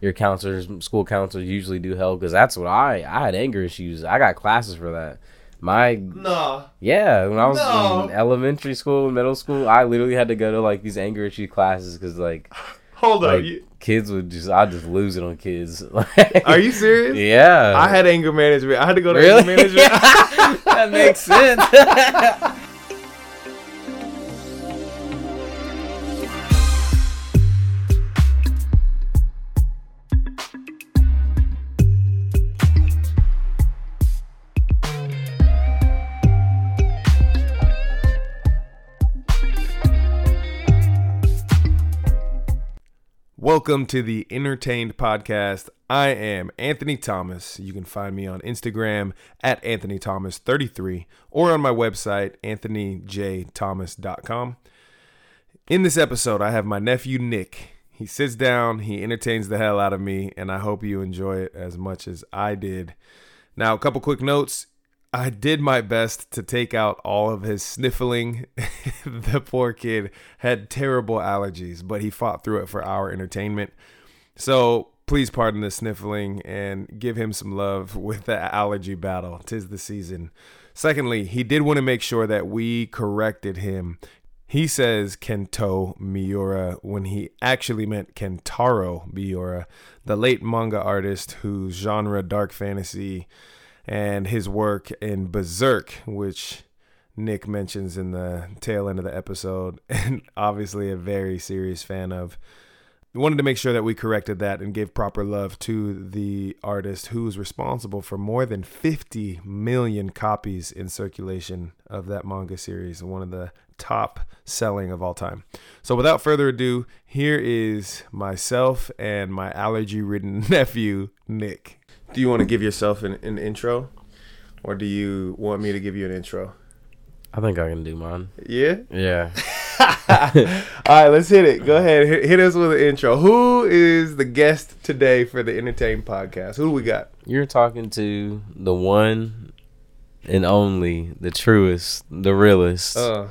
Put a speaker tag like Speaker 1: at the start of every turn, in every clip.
Speaker 1: your counselors, school counselors usually do help because that's what I I had anger issues. I got classes for that. My
Speaker 2: no,
Speaker 1: yeah, when I was
Speaker 2: No.
Speaker 1: in elementary school, middle school, I literally had to go to like these anger issue classes because like
Speaker 2: Hold
Speaker 1: like
Speaker 2: You,
Speaker 1: kids would just I just lose it on kids.
Speaker 2: are you serious?
Speaker 1: Yeah,
Speaker 2: I had anger management. I had to go to
Speaker 1: really.
Speaker 2: anger management.
Speaker 1: that makes sense.
Speaker 2: Welcome to the Entertained Podcast. I am Anthony Thomas. You can find me on Instagram at Anthony Thomas33 or on my website, anthonyjthomas.com. In this episode, I have my nephew Nick. He sits down, he entertains the hell out of me, and I hope you enjoy it as much as I did. Now, a couple quick notes. I did my best to take out all of his sniffling. the poor kid had terrible allergies, but he fought through it for our entertainment. So please pardon the sniffling and give him some love with the allergy battle. Tis the season. Secondly, he did want to make sure that we corrected him. He says Kento Miura when he actually meant Kentaro Miura, the late manga artist whose genre dark fantasy and his work in Berserk, which Nick mentions in the tail end of the episode, and obviously a very serious fan of. We wanted to make sure that we corrected that and gave proper love to the artist who's responsible for more than 50 million copies in circulation of that manga series, one of the top selling of all time. So without further ado, here is myself and my allergy ridden nephew, Nick. Do you want to give yourself an, an intro? Or do you want me to give you an intro?
Speaker 1: I think I can do mine.
Speaker 2: Yeah?
Speaker 1: Yeah.
Speaker 2: All right, let's hit it. Go ahead. Hit, hit us with an intro. Who is the guest today for the Entertain podcast? Who do we got?
Speaker 1: You're talking to the one and only, the truest, the realest,
Speaker 2: Uh,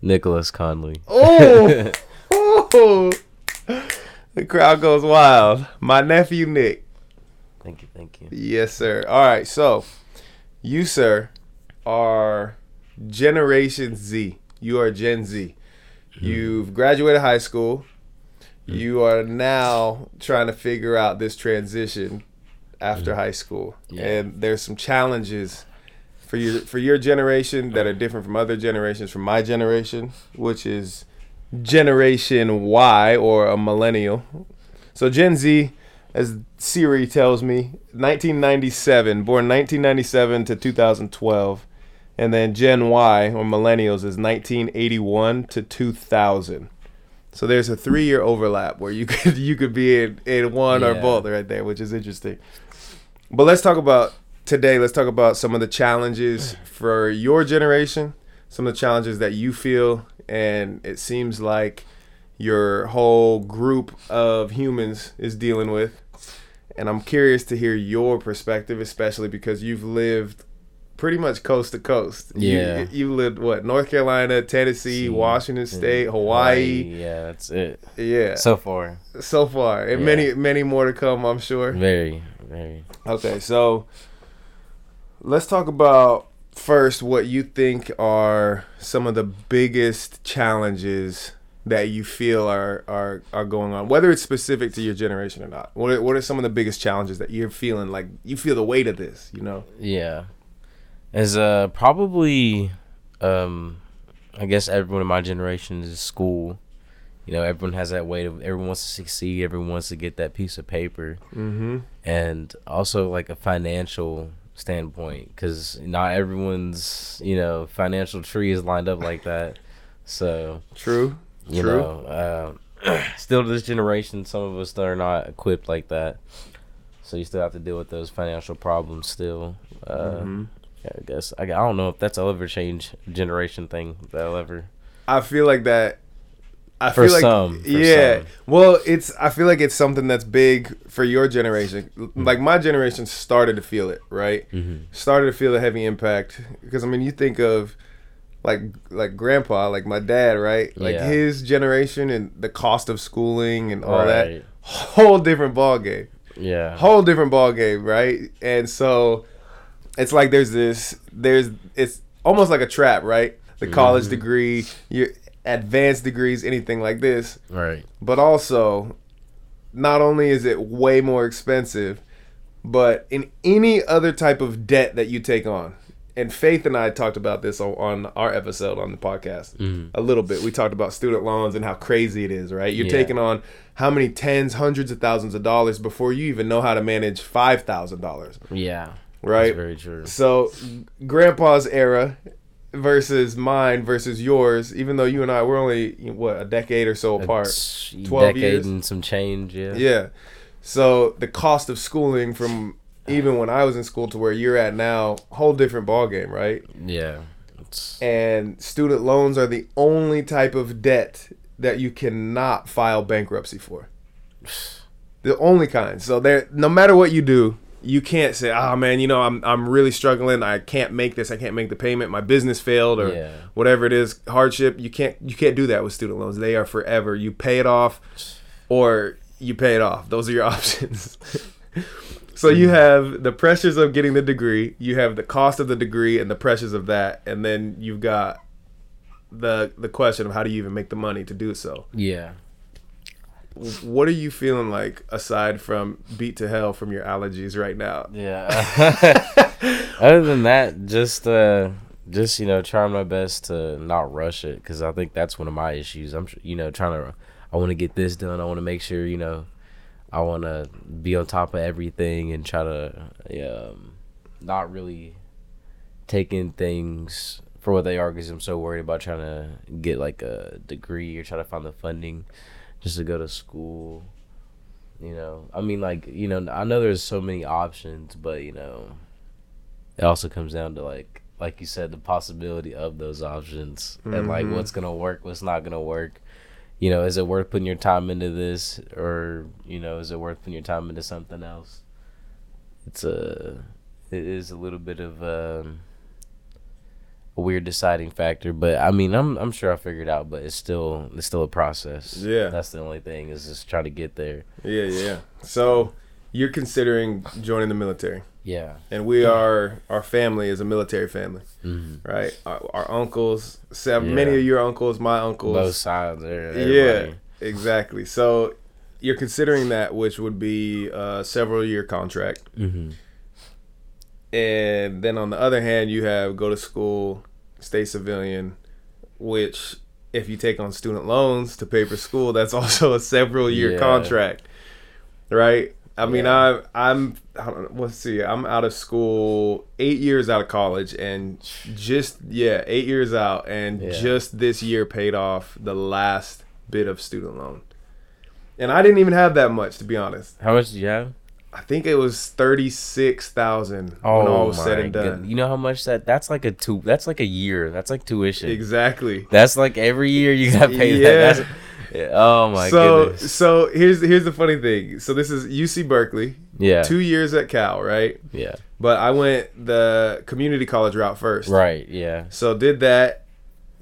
Speaker 1: Nicholas Conley.
Speaker 2: oh, oh, the crowd goes wild. My nephew Nick.
Speaker 1: Thank you, thank you.
Speaker 2: Yes, sir. All right, so you, sir, are Generation Z. You are Gen Z. Hmm. You've graduated high school. Hmm. You are now trying to figure out this transition after hmm. high school,
Speaker 1: Yeah.
Speaker 2: and there's some challenges for your for your generation that are different from other generations. From my generation, which is Generation Y or a millennial. So Gen Z, as Siri tells me, 1997, born 1997 to 2012, and then Gen Y or millennials is 1981 to 2000. So there's a three-year overlap where you could you could be in, in one or both right there, which is interesting. But let's talk about today. Let's talk about some of the challenges for your generation, some of the challenges that you feel, and it seems like your whole group of humans is dealing with. And I'm curious to hear your perspective, especially because you've lived pretty much coast to coast.
Speaker 1: Yeah.
Speaker 2: You, lived what? North Carolina, Tennessee,
Speaker 1: See,
Speaker 2: Washington mm, State,
Speaker 1: and
Speaker 2: Hawaii.
Speaker 1: Yeah, that's it.
Speaker 2: Yeah.
Speaker 1: So far,
Speaker 2: So far. And
Speaker 1: Yeah.
Speaker 2: many many more to come, I'm sure.
Speaker 1: very, very.
Speaker 2: Okay, so let's talk about first what you think are some of the biggest challenges that you feel are are, are going on, whether it's specific to your generation or not. What are, what are some of the biggest challenges that you're feeling like you feel the weight of this? You know.
Speaker 1: Yeah. As uh probably um I guess everyone in my generation is school. You know, everyone has that weight of everyone wants to succeed, everyone wants to get that piece of paper.
Speaker 2: Mm-hmm.
Speaker 1: And also like a financial standpoint cuz not everyone's, you know, financial tree is lined up like that. So,
Speaker 2: True.
Speaker 1: You
Speaker 2: True.
Speaker 1: know, uh, still to this generation some of us are not equipped like that. So you still have to deal with those financial problems still. Uh
Speaker 2: Mhm.
Speaker 1: yeah, I guess I, I don't know if that's will ever change generation thing. That'll ever
Speaker 2: I feel like that. I
Speaker 1: For
Speaker 2: feel like
Speaker 1: some,
Speaker 2: yeah.
Speaker 1: some.
Speaker 2: Well, it's I feel like it's something that's big for your generation.
Speaker 1: Mm-hmm.
Speaker 2: Like my generation started to feel it, right?
Speaker 1: Mhm.
Speaker 2: Started to feel a heavy impact because I mean, you think of like like grandpa, like my dad, right? Like
Speaker 1: Yeah.
Speaker 2: his generation and the cost of schooling and all that. Whole different ball game.
Speaker 1: Yeah.
Speaker 2: Whole different ball game, right? And so it's like there's this there's it's almost like a trap, right? The college
Speaker 1: Mhm.
Speaker 2: degree, your advanced degrees, anything like this.
Speaker 1: Right.
Speaker 2: But also, not only is it way more expensive, but in any other type of debt that you take on, and Faith and I talked about this on, on our episode on the podcast
Speaker 1: Mhm.
Speaker 2: a little bit. We talked about student loans and how crazy it is, right? You're
Speaker 1: Yeah.
Speaker 2: taking on how many tens, hundreds of thousands of dollars before you even know how to manage five thousand dollars,
Speaker 1: Yeah.
Speaker 2: right?
Speaker 1: That's very true.
Speaker 2: So, grandpa's era versus mine versus yours, even though you and I we're only what a decade or so apart.
Speaker 1: It's
Speaker 2: 12
Speaker 1: decade
Speaker 2: years?
Speaker 1: and some change. Yeah.
Speaker 2: Yeah. So the cost of schooling from even when I was in school to where you're at now, whole different ball game, right?
Speaker 1: Yeah. It's,
Speaker 2: And student loans are the only type of debt that you cannot file bankruptcy for. The only kind. So there no matter what you do, you can't say, "Oh man, you know, I'm I'm really struggling. I can't make this. I can't make the payment. My business failed or
Speaker 1: Yeah.
Speaker 2: whatever it is, hardship." You can't you can't do that with student loans. They are forever. You pay it off or you pay it off. Those are your options. So you have the pressures of getting the degree, you have the cost of the degree and the pressures of that, and then you've got the the question of how do you even make the money to do so.
Speaker 1: yeah.
Speaker 2: What are you feeling like aside from beat to hell from your allergies right now?
Speaker 1: Yeah. Other than that, just uh, just you know, trying my best to not rush it because I think that's one of my issues. I'm you know trying to, I want to get this done. I want to make sure you know, I want to be on top of everything and try to um, not really taking things for what they are because I'm so worried about trying to get like a degree or try to find the funding just to go to school you know i mean like you know i know there's so many options but you know it also comes down to like like you said the possibility of those options and like
Speaker 2: Mhm.
Speaker 1: what's gonna work what's not gonna work you know is it worth putting your time into this or you know is it worth putting your time into something else it's a it is a little bit of um a weird deciding factor but i mean i'm i'm sure i figured it out but it's still it's still a process
Speaker 2: Yeah.
Speaker 1: that's the only thing is just trying to get there
Speaker 2: Yeah, yeah. So you're considering joining the military,
Speaker 1: yeah
Speaker 2: and we are our family is a military family,
Speaker 1: mm-hmm.
Speaker 2: right? Our, our uncles, seven,
Speaker 1: Yeah.
Speaker 2: many of your uncles, my uncles,
Speaker 1: both sides there
Speaker 2: yeah, exactly. So you're considering that, which would be a several year contract,
Speaker 1: Mm-hmm.
Speaker 2: and then on the other hand, you have go to school, stay civilian, which if you take on student loans to pay for school, that's also a several year
Speaker 1: Yeah.
Speaker 2: contract, right? I mean,
Speaker 1: Yeah.
Speaker 2: I I'm I let's see, I'm out of school eight years out of college, and just yeah, eight years out, and
Speaker 1: Yeah.
Speaker 2: just this year paid off the last bit of student loan, and I didn't even have that much to be honest.
Speaker 1: How much did you have?
Speaker 2: I think it was thirty six thousand
Speaker 1: Oh
Speaker 2: when all was said and done.
Speaker 1: goodness. You know how much that? That's like a two. That's like a year. That's like tuition.
Speaker 2: Exactly.
Speaker 1: That's like every year you got paid
Speaker 2: Yeah.
Speaker 1: that. That's, yeah, oh my
Speaker 2: so
Speaker 1: goodness.
Speaker 2: so here's here's the funny thing. So this is UC Berkeley,
Speaker 1: Yeah.
Speaker 2: two years at Cal, right?
Speaker 1: yeah.
Speaker 2: But I went the community college route first.
Speaker 1: Right. Yeah.
Speaker 2: So did that,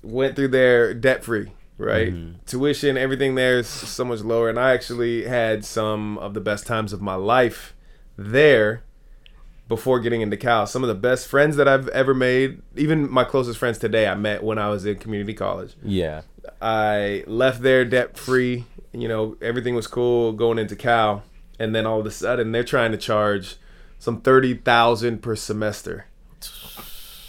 Speaker 2: went through there debt free, right?
Speaker 1: Mhm.
Speaker 2: Tuition, everything there is so much lower, and I actually had some of the best times of my life there before getting into Cal. Some of the best friends that I've ever made, even my closest friends today, I met when I was in community college.
Speaker 1: Yeah.
Speaker 2: I left there debt free. You know, everything was cool going into Cal, and then all of a sudden they're trying to charge some thirty thousand per semester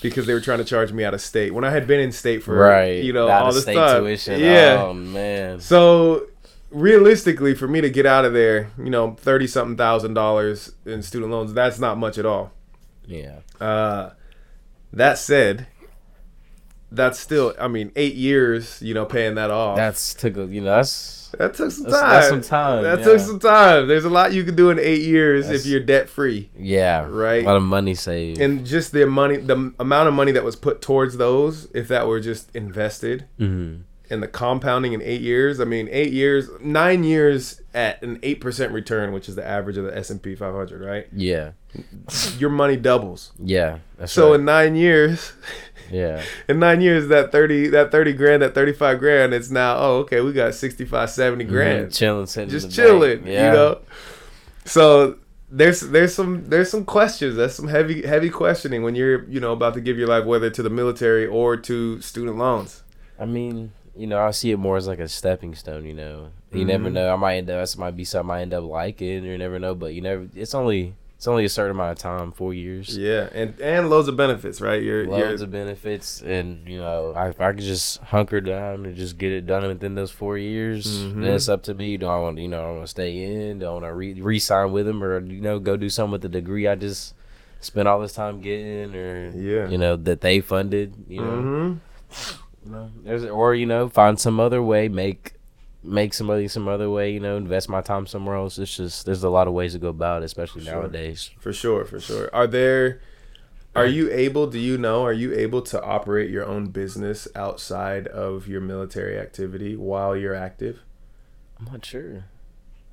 Speaker 2: because they were trying to charge me out of state when I had been in state for
Speaker 1: right.
Speaker 2: you know
Speaker 1: Out
Speaker 2: all this time.
Speaker 1: tuition.
Speaker 2: Yeah.
Speaker 1: Oh man.
Speaker 2: So realistically, for me to get out of there, you know, thirty something thousand dollars in student loans, that's not much at all.
Speaker 1: Yeah.
Speaker 2: Uh, that said, that's still, I mean, eight years, you know, paying that off.
Speaker 1: That's took. a- You know. That's.
Speaker 2: That took some time.
Speaker 1: That's- some time,
Speaker 2: That
Speaker 1: yeah.
Speaker 2: took some time. There's a lot you can do in eight years
Speaker 1: That's-
Speaker 2: if you're debt free,
Speaker 1: Yeah.
Speaker 2: Right.
Speaker 1: A lot of money saved.
Speaker 2: and just the money, the amount of money that was put towards those, if that were just invested,
Speaker 1: mm-hmm.
Speaker 2: and the compounding in eight years. I mean, eight years, nine years at an eight percent return, which is the average of the S and P 500, right?
Speaker 1: Yeah.
Speaker 2: Your money doubles.
Speaker 1: Yeah. That's
Speaker 2: So
Speaker 1: right.
Speaker 2: in nine years,
Speaker 1: yeah.
Speaker 2: in nine years, that thirty, that thirty grand, that thirty five grand, it's now oh okay, we got 65, 70 grand,
Speaker 1: Mhm, chilling, sitting in
Speaker 2: just chilling.
Speaker 1: Yeah.
Speaker 2: you know. So there's there's some there's some questions. That's some heavy heavy questioning when you're you know about to give your life whether to the military or to student loans.
Speaker 1: I mean, you know, I see it more as like a stepping stone. You know, you never
Speaker 2: Mhm.
Speaker 1: know. I might end up. This might be something I end up liking. You never know. But you never. It's only. It's only a certain amount of time. Four years.
Speaker 2: Yeah, and and loads of benefits, right? You're
Speaker 1: Loads
Speaker 2: you're
Speaker 1: of benefits, and you know, I, if I could just hunker down and just get it done within those four years,
Speaker 2: Mhm.
Speaker 1: then it's up to me. Do I want, you know, I want to stay in? Do I want to re- re-sign with them, or you know, go do something with the degree I just spent all this time getting, or
Speaker 2: Yeah.
Speaker 1: you know, that they funded, you know.
Speaker 2: Mhm.
Speaker 1: You know, there's or you know, find some other way, make make some money some other way, you know, invest my time somewhere else. It's just there's a lot of ways to go about it, especially
Speaker 2: For sure.
Speaker 1: nowadays.
Speaker 2: for sure, for sure. Are there? Are you able? Do you know? Are you able to operate your own business outside of your military activity while you're active?
Speaker 1: I'm not sure.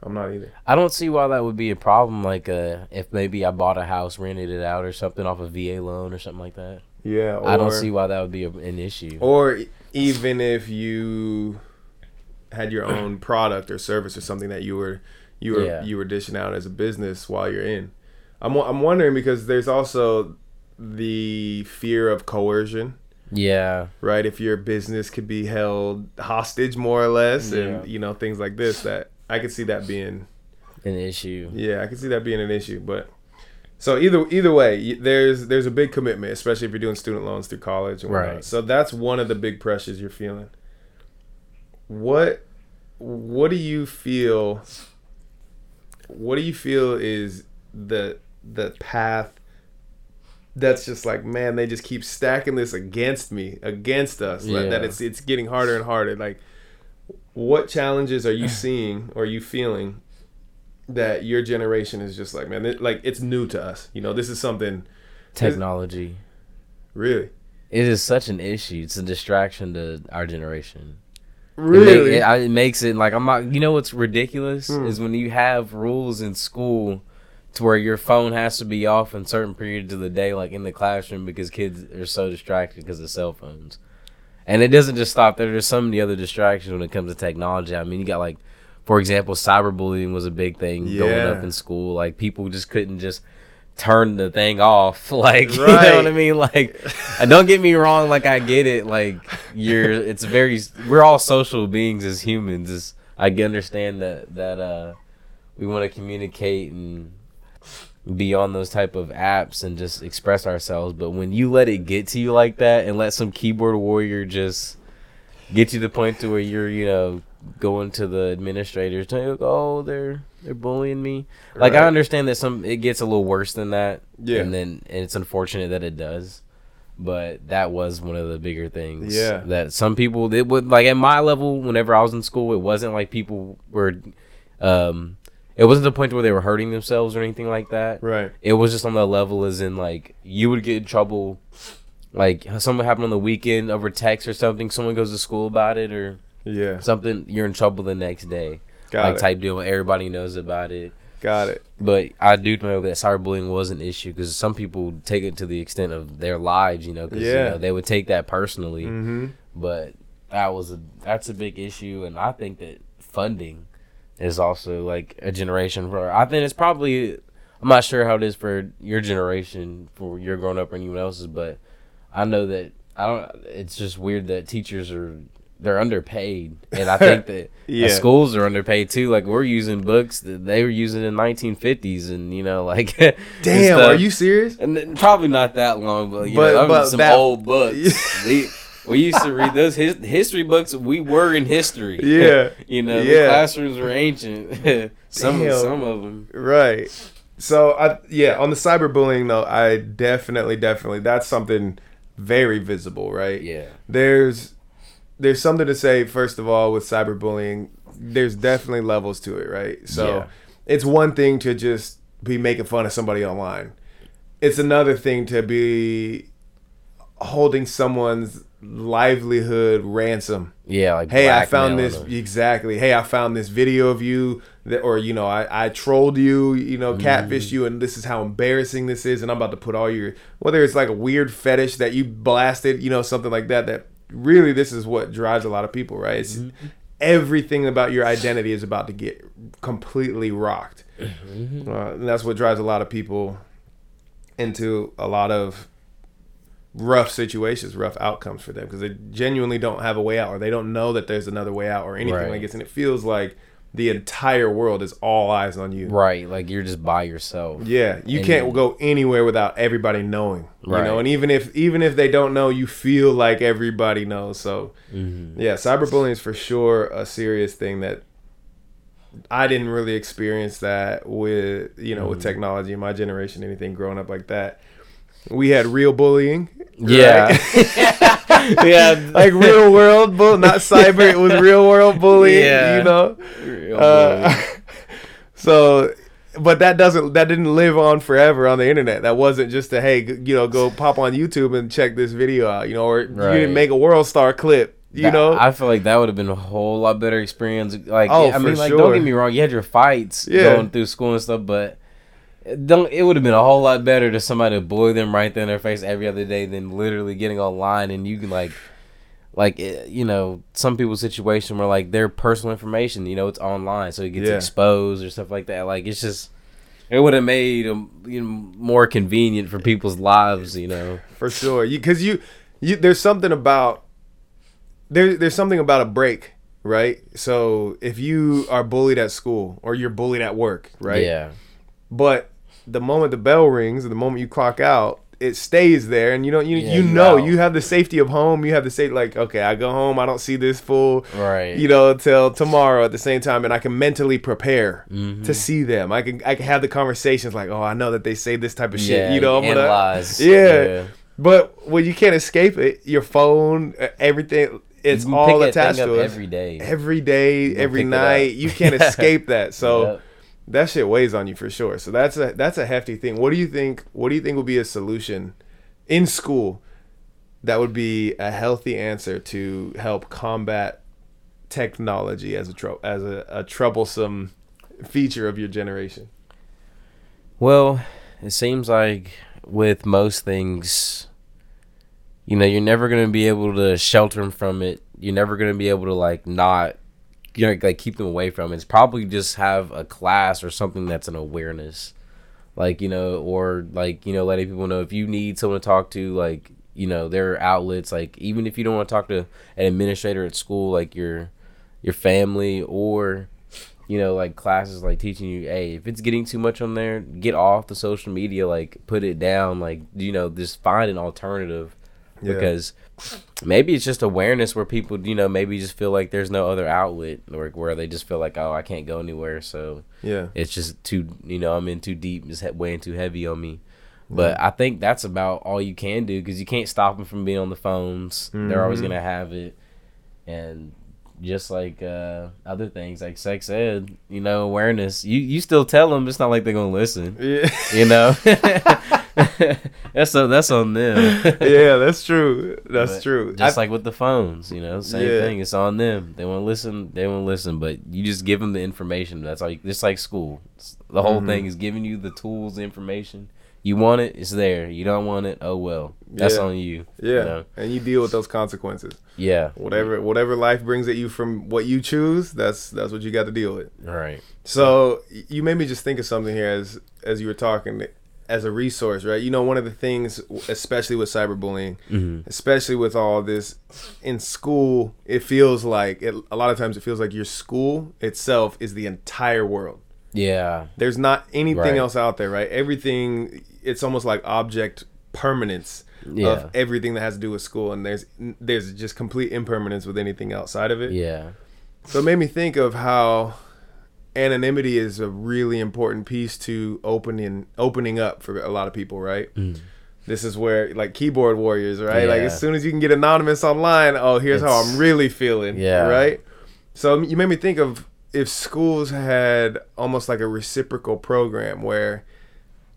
Speaker 2: I'm not either.
Speaker 1: I don't see why that would be a problem. Like, uh, if maybe I bought a house, rented it out, or something off a VA loan or something like that.
Speaker 2: Yeah, or,
Speaker 1: I don't see why that would be a, an issue.
Speaker 2: Or even if you had your own product or service or something that you were you were
Speaker 1: Yeah.
Speaker 2: you were dishing out as a business while you're in. I'm I'm wondering because there's also the fear of coercion.
Speaker 1: yeah,
Speaker 2: right? If your business could be held hostage, more or less,
Speaker 1: Yeah.
Speaker 2: and you know things like this, that I could see that being,
Speaker 1: an issue.
Speaker 2: yeah, I could see that being an issue. But so either either way, there's there's a big commitment, especially if you're doing student loans through college, and.
Speaker 1: Right.
Speaker 2: So that's one of the big pressures you're feeling. What what do you feel? What do you feel is the the path? That's just like man, they just keep stacking this against me, against us. like, that it's it's getting harder and harder. Like, what challenges are you seeing or are you feeling that your generation is just like man, it, like it's new to us. You know, this is something
Speaker 1: Technology.
Speaker 2: really,
Speaker 1: It is such an issue. It's a distraction to our generation. It
Speaker 2: really.
Speaker 1: it, I- it makes it like I'm not. You know what's ridiculous
Speaker 2: Hmm.
Speaker 1: is when you have rules in school to where your phone has to be off in certain periods of the day, like in the classroom, because kids are so distracted because of cell phones. And it doesn't just stop there. There's so many other distractions when it comes to technology. I mean, you got like, for example, cyberbullying was a big thing going up in school. Like people just couldn't just turn the thing off. Like you know what I mean? Like, don't get me wrong. Like I get it. Like you're. It's very. We're all social beings as humans. It's, I understand that that uh, we want to communicate and be on those type of apps and just express ourselves. But when you let it get to you like that and let some keyboard warrior just get you to the point to where you're, you know, going to the administrators, telling you, oh, they're they're bullying me. Like
Speaker 2: Right.
Speaker 1: I understand that some it gets a little worse than that.
Speaker 2: Yeah.
Speaker 1: And then and it's unfortunate that it does. But that was one of the bigger things.
Speaker 2: Yeah.
Speaker 1: That some people it would like at my level, whenever I was in school, it wasn't like people were um it wasn't the point where they were hurting themselves or anything like that.
Speaker 2: right.
Speaker 1: It was just on the level as in like you would get in trouble like something happened on the weekend over text or something, someone goes to school about it or
Speaker 2: Yeah.
Speaker 1: something, you're in trouble the next day.
Speaker 2: Got
Speaker 1: like
Speaker 2: it.
Speaker 1: type deal, everybody knows about it.
Speaker 2: Got it.
Speaker 1: But I do know that cyberbullying was an issue because some people take it to the extent of their lives, you know, because
Speaker 2: Yeah.
Speaker 1: you know, they would take that personally.
Speaker 2: Mm-hmm.
Speaker 1: But that was a that's a big issue, and I think that funding is also like a generation for. I think it's probably I'm not sure how it is for your generation, for your growing up or anyone else's, but I know that I don't. It's just weird that teachers are they're underpaid, and I think that
Speaker 2: Yeah.
Speaker 1: schools are underpaid too. Like we're using books that they were using in 1950s, and you know, like
Speaker 2: Damn, are you serious?
Speaker 1: And then, probably not that long, but you
Speaker 2: But-
Speaker 1: know,
Speaker 2: but
Speaker 1: some
Speaker 2: that-
Speaker 1: old books. we, we used to read those his, history books. We were in history.
Speaker 2: Yeah.
Speaker 1: you know,
Speaker 2: Yeah.
Speaker 1: the classrooms were ancient. some
Speaker 2: Damn.
Speaker 1: some of them.
Speaker 2: Right. So I yeah, on the cyberbullying though, I definitely definitely that's something very visible, right?
Speaker 1: Yeah,
Speaker 2: There's there's something to say first of all with cyberbullying. There's definitely levels to it, right? So
Speaker 1: Yeah.
Speaker 2: it's one thing to just be making fun of somebody online. It's another thing to be holding someone's livelihood ransom.
Speaker 1: Yeah, like
Speaker 2: Hey, I found this
Speaker 1: them.
Speaker 2: exactly. Hey, I found this video of you that, or you know, I, I trolled you, you know, catfished
Speaker 1: Mm.
Speaker 2: you, and this is how embarrassing this is. And I'm about to put all your whether it's like a weird fetish that you blasted, you know, something like that. That really, this is what drives a lot of people, right? It's
Speaker 1: Mm-hmm.
Speaker 2: everything about your identity is about to get completely rocked.
Speaker 1: Mm-hmm.
Speaker 2: Uh, and that's what drives a lot of people into a lot of rough situations, rough outcomes for them because they genuinely don't have a way out or they don't know that there's another way out or anything
Speaker 1: Right.
Speaker 2: like this. And it feels like the entire world is all eyes on you.
Speaker 1: Right, like you're just by yourself.
Speaker 2: Yeah, you
Speaker 1: And
Speaker 2: can't
Speaker 1: then-
Speaker 2: go anywhere without everybody knowing. You know, and even if even if they don't know, you feel like everybody knows. So,
Speaker 1: Mm-hmm.
Speaker 2: yeah, cyberbullying is for sure a serious thing that I didn't really experience that with you know with
Speaker 1: Mm-hmm.
Speaker 2: technology in my generation, anything growing up like that. We had real bullying. Right?
Speaker 1: yeah,
Speaker 2: like real world bull, not cyber. It was real world bullying.
Speaker 1: Yeah.
Speaker 2: You know.
Speaker 1: Real
Speaker 2: Uh, so, but that doesn't that didn't live on forever on the internet. That wasn't just a hey, you know, go pop on YouTube and check this video out. You know, or you didn't make a WorldStar clip. You
Speaker 1: That-
Speaker 2: know.
Speaker 1: I feel like that would have been a whole lot better experience. Like,
Speaker 2: Oh,
Speaker 1: I
Speaker 2: for
Speaker 1: mean, like,
Speaker 2: sure.
Speaker 1: don't get me wrong, you had your fights
Speaker 2: Yeah.
Speaker 1: going through school and stuff, but don't it would have been a whole lot better to somebody to bully them right there in their face every other day than literally getting online and you can like, like eh, you know, some people's situation where like their personal information, you know, it's online, so it gets
Speaker 2: Yeah.
Speaker 1: exposed or stuff like that. Like, it's just. It would have made um, you know, more convenient for people's lives, you know.
Speaker 2: for sure. You because you, you there's something about there there's something about a break, right? So if you are bullied at school or you're bullied at work, right?
Speaker 1: Yeah.
Speaker 2: But the moment the bell rings, or the moment you clock out, it stays there, and you don't you
Speaker 1: Yeah,
Speaker 2: you know you have the safety of home. You have the safety like okay, I go home, I don't see this fool,
Speaker 1: Right.
Speaker 2: you know, till tomorrow at the same time, and I can mentally prepare
Speaker 1: Mm-hmm.
Speaker 2: to see them. I can I can have the conversations like, oh, I know that they say this type of shit. You know, I'm gonna
Speaker 1: analyze.
Speaker 2: yeah.
Speaker 1: Yeah.
Speaker 2: But when you can't escape it, your phone, everything, it's all attached to it
Speaker 1: every day.
Speaker 2: every day, every night. You can't escape that. So
Speaker 1: Yep.
Speaker 2: That shit weighs on you for sure. So that's a that's a hefty thing. What do you think? What do you think would be a solution in school that would be a healthy answer to help combat technology as a tro- as a, a troublesome feature of your generation?
Speaker 1: Well, it seems like with most things, you know, you're never gonna be able to shelter them from it. You're never gonna be able to like not, you know, like keep them away from it. It's probably just have a class or something that's an awareness, like you know, or like you know, letting people know if you need someone to talk to, like you know, there are outlets. Like even if you don't want to talk to an administrator at school, like your your family or you know, like classes like teaching you, hey, if it's getting too much on there, get off the social media, like put it down, like you know, just find an alternative
Speaker 2: Yeah.
Speaker 1: because maybe it's just awareness where people, you know, maybe just feel like there's no other outlet or where they just feel like, oh, I can't go anywhere, so
Speaker 2: Yeah.
Speaker 1: it's just too, you know, I'm in too deep, it's weighing too heavy on me. But I think that's about all you can do because you can't stop them from being on the phones. They're always
Speaker 2: Mhm.
Speaker 1: gonna have it, and just like uh, other things like sex ed, you know, awareness. You you still tell them. It's not like they're gonna listen.
Speaker 2: Yeah.
Speaker 1: You know, that's on, that's on them.
Speaker 2: yeah, that's true. That's
Speaker 1: But
Speaker 2: true.
Speaker 1: Just
Speaker 2: I-
Speaker 1: like with the phones, you know, same
Speaker 2: Yeah.
Speaker 1: thing. It's on them. They won't listen. They won't listen, but you just give them the information. That's like just like school. It's- the whole
Speaker 2: Mhm.
Speaker 1: thing is giving you the tools, the information. You want it, it's there. You don't want it, oh well. That's
Speaker 2: Yeah.
Speaker 1: on you.
Speaker 2: yeah,
Speaker 1: you know?
Speaker 2: and you deal with those consequences.
Speaker 1: Yeah.
Speaker 2: Whatever whatever life brings at you from what you choose, that's that's what you got to deal with.
Speaker 1: All right.
Speaker 2: So you made me just think of something here as as you were talking as a resource, right? You know, one of the things, especially with cyberbullying,
Speaker 1: Mm-hmm.
Speaker 2: especially with all this in school, it feels like it, a lot of times it feels like your school itself is the entire world.
Speaker 1: Yeah.
Speaker 2: There's not anything
Speaker 1: Right.
Speaker 2: else out there, right? Everything it's almost like object permanence
Speaker 1: Yeah.
Speaker 2: of everything that has to do with school and there's there's just complete impermanence with anything outside of it.
Speaker 1: Yeah.
Speaker 2: So it made me think of how anonymity is a really important piece to opening opening up for a lot of people, right? Mm. This is where like keyboard warriors, right? Like as soon as you can get anonymous online, oh, here's how I'm really feeling,
Speaker 1: Yeah.
Speaker 2: right? So you made me think of if schools had almost like a reciprocal program where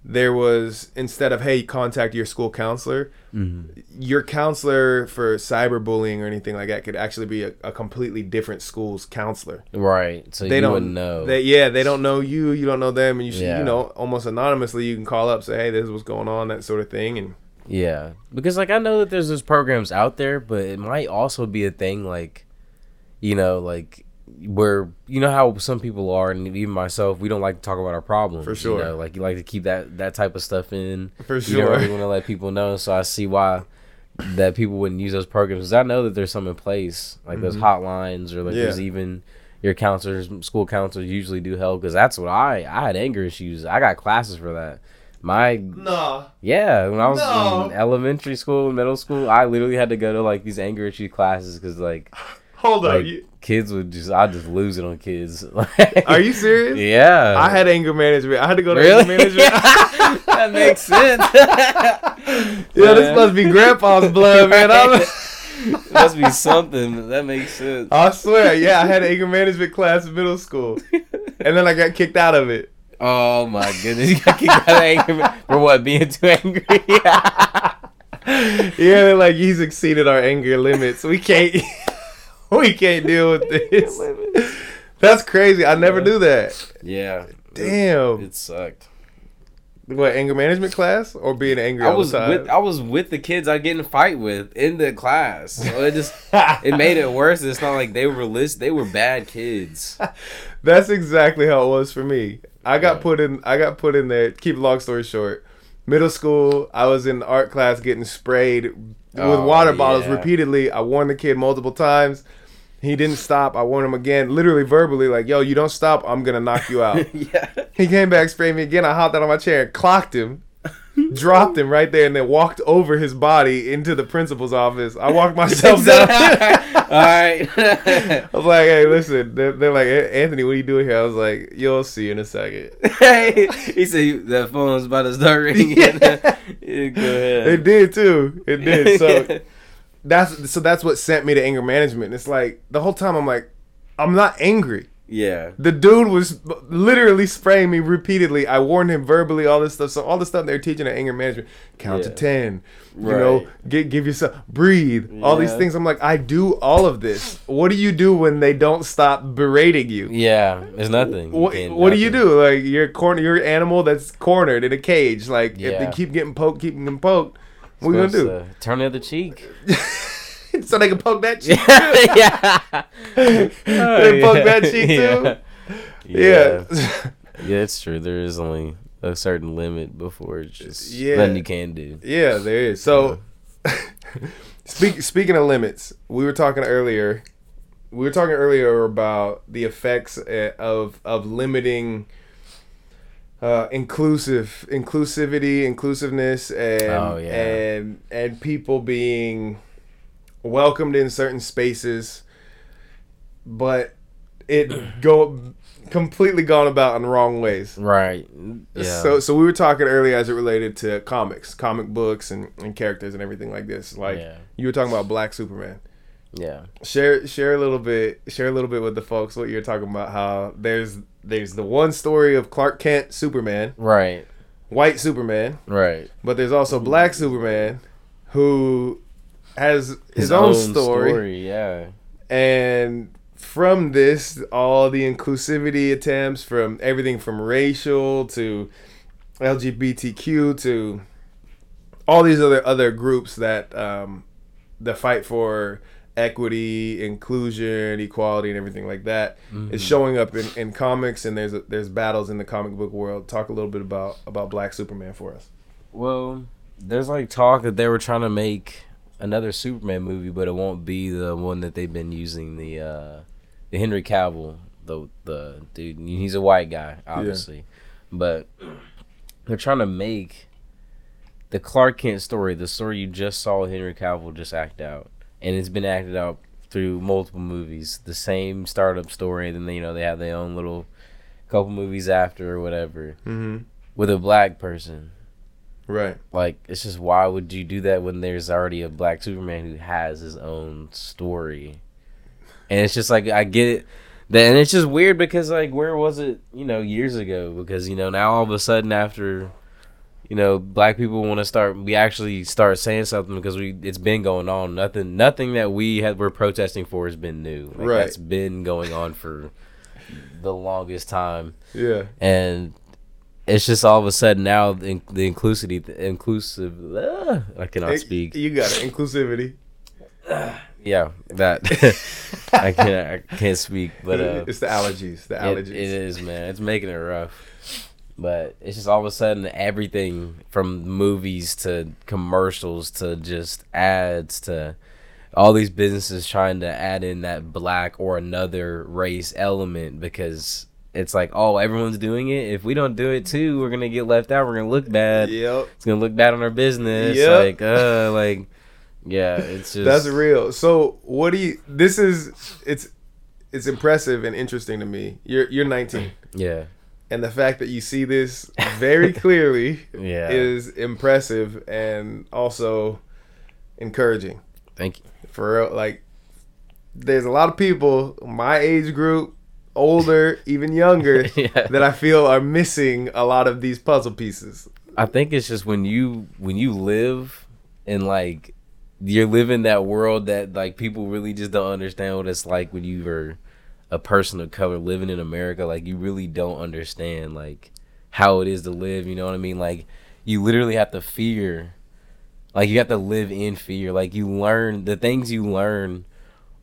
Speaker 2: there was instead of hey contact your school counselor
Speaker 1: Mm-hmm.
Speaker 2: your counselor for cyberbullying or anything like that could actually be a, a completely different school's counselor
Speaker 1: Right. So
Speaker 2: they
Speaker 1: you
Speaker 2: don't
Speaker 1: wouldn't know.
Speaker 2: They, yeah, they don't know you. You don't know them, and you should,
Speaker 1: Yeah.
Speaker 2: you know, almost anonymously, you can call up, say, "Hey, this is what's going on," that sort of thing. And
Speaker 1: Yeah, because like I know that there's those programs out there, but it might also be a thing like, you know, like where you know how some people are, and even myself, we don't like to talk about our problems.
Speaker 2: For sure.
Speaker 1: you know, like you like to keep that that type of stuff in.
Speaker 2: for sure,
Speaker 1: You
Speaker 2: sure,
Speaker 1: don't really want to let people know. So I see why that people wouldn't use those programs. 'Cause I know that there's some in place, like those
Speaker 2: Mhm.
Speaker 1: hotlines, or like
Speaker 2: Yeah.
Speaker 1: there's even your counselors, school counselors usually do help. Because that's what I I had anger issues. I got classes for that. My
Speaker 2: nah,
Speaker 1: yeah, when I was
Speaker 2: No.
Speaker 1: in elementary school, and middle school, I literally had to go to like these anger issue classes because like
Speaker 2: hold up.
Speaker 1: Like-
Speaker 2: You,
Speaker 1: kids would just I just lose it on kids.
Speaker 2: are you serious?
Speaker 1: Yeah,
Speaker 2: I had anger management. I had to go to
Speaker 1: really.
Speaker 2: anger management.
Speaker 1: that makes sense.
Speaker 2: yeah, this must be Grandpa's blood, man. I'm,
Speaker 1: must be something. That makes sense.
Speaker 2: I swear, yeah, I had an anger management class in middle school, and then I got kicked out of it.
Speaker 1: Oh my goodness, you got kicked out of anger for what? Being too angry.
Speaker 2: Yeah, they're like he's exceeded our anger limits. We can't, we can't deal with this. That's crazy. I never
Speaker 1: Yeah.
Speaker 2: knew that.
Speaker 1: yeah.
Speaker 2: Damn.
Speaker 1: It sucked.
Speaker 2: What anger management class or being angry
Speaker 1: I
Speaker 2: all
Speaker 1: was
Speaker 2: the time?
Speaker 1: with I was with the kids I get in a fight with in the class. So it just it made it worse. It's not like they were list they were bad kids.
Speaker 2: That's exactly how it was for me. I got
Speaker 1: Yeah.
Speaker 2: put in. I got put in there. Keep long story short. Middle school, I was in art class getting sprayed with
Speaker 1: Oh,
Speaker 2: water bottles
Speaker 1: yeah.
Speaker 2: repeatedly. I warned the kid multiple times. He didn't stop. I warned him again, literally verbally, like, "Yo, you don't stop, I'm gonna knock you out."
Speaker 1: yeah.
Speaker 2: he came back, sprayed me again. I hopped out of my chair, and clocked him, dropped him right there, and then walked over his body into the principal's office. I walked myself down.
Speaker 1: All right.
Speaker 2: I was like, hey, listen. They're, they're like, Anthony, what are you doing here? I was like, you'll see you in a second.
Speaker 1: hey, he said that phone was about to start ringing.
Speaker 2: Yeah.
Speaker 1: Yeah, go ahead.
Speaker 2: It did too. It did. So that's so that's what sent me to anger management. It's like the whole time I'm like, I'm not angry.
Speaker 1: Yeah.
Speaker 2: The dude was literally spraying me repeatedly. I warned him verbally, all this stuff. So all the stuff they're teaching at anger management, count to ten. You
Speaker 1: Right.
Speaker 2: know, give give yourself breathe. All these things. I'm like, I do all of this. What do you do when they don't stop berating you?
Speaker 1: Yeah. There's nothing.
Speaker 2: What, what do you do? Like you're corner, you're an animal that's cornered in a cage. Like if they keep getting poked, keep getting poked. What are you gonna do?
Speaker 1: Turn the other cheek.
Speaker 2: so they can poke that cheek.
Speaker 1: yeah. yeah.
Speaker 2: They poke that cheek too?
Speaker 1: Yeah.
Speaker 2: Yeah.
Speaker 1: Yeah, it's true. There is only a certain limit before it's just
Speaker 2: Yeah.
Speaker 1: nothing you can do.
Speaker 2: yeah, there is. So speak, speaking of limits, we were talking earlier. We were talking earlier about the effects eh, of of limiting uh, inclusive inclusivity, inclusiveness, and
Speaker 1: Oh, yeah.
Speaker 2: and and people being welcomed in certain spaces, but it go completely gone about in the wrong ways.
Speaker 1: Right. Yeah.
Speaker 2: So so we were talking earlier as it related to comics, comic books, and, and characters and everything like this. Like
Speaker 1: yeah.
Speaker 2: you were talking about Black Superman.
Speaker 1: Yeah.
Speaker 2: Share share a little bit share a little bit with the folks what you're talking about. How there's there's the one story of Clark Kent Superman,
Speaker 1: Right.
Speaker 2: white Superman,
Speaker 1: Right.
Speaker 2: but there's also Black Superman, who has his, own, story.
Speaker 1: Yeah.
Speaker 2: and from this all the inclusivity attempts from everything from racial to lgbtq to all these other other groups that um that fight for equity inclusion equality and everything like that is
Speaker 1: Mhm.
Speaker 2: showing up in, in comics and there's a, there's battles in the comic book world talk a little bit about about black superman for us
Speaker 1: Well, there's like talk that they were trying to make another Superman movie, but it won't be the one that they've been using the uh the Henry Cavill, the the dude. He's a white guy, obviously, but they're trying to make the Clark Kent story, the story you just saw Henry Cavill just act out, and it's been acted out through multiple movies. The same startup story, and then you know they have their own little couple movies after or whatever
Speaker 2: mm-hmm.
Speaker 1: with a black person.
Speaker 2: Right
Speaker 1: Like it's just why would you do that when there's already a black Superman who has his own story? And it's just like I get it. That and it's just weird because like where was it, you know, years ago? Because, you know, now all of a sudden after you know, black people want to start. We actually start saying something because we it's been going on. Nothing, nothing that we had we're protesting for has been new. Like,
Speaker 2: Right.
Speaker 1: That's been going on for the longest time,
Speaker 2: Yeah.
Speaker 1: and it's just all of a sudden now the, the inclusivity, the inclusive. ah, I cannot speak.
Speaker 2: You got it. Inclusivity.
Speaker 1: Yeah, that I can't. I can't speak, but uh,
Speaker 2: it's the allergies. The
Speaker 1: It-
Speaker 2: allergies.
Speaker 1: it is, man. It's making it rough. But it's just all of a sudden everything from movies to commercials to just ads to all these businesses trying to add in that black or another race element because it's like, oh, everyone's doing it. If we don't do it too, we're gonna get left out. We're gonna look bad.
Speaker 2: Yep.
Speaker 1: It's gonna look bad on our business.
Speaker 2: Yep.
Speaker 1: Like, uh, like, yeah, it's just
Speaker 2: That's real. So what do you? This is it's it's impressive and interesting to me. You're you're 19,
Speaker 1: yeah,
Speaker 2: and the fact that you see this very clearly
Speaker 1: yeah.
Speaker 2: is impressive and also encouraging.
Speaker 1: Thank you.
Speaker 2: For real, like there's a lot of people my age group, older, even younger,
Speaker 1: Yeah.
Speaker 2: that I feel are missing a lot of these puzzle pieces.
Speaker 1: I think it's just when you when you live and like you're living that world that like people really just don't understand what it's like when you are a person of color living in America. Like you really don't understand like how it is to live. You know what I mean? Like you literally have to fear. Like you have to live in fear. Like you learn the things you learn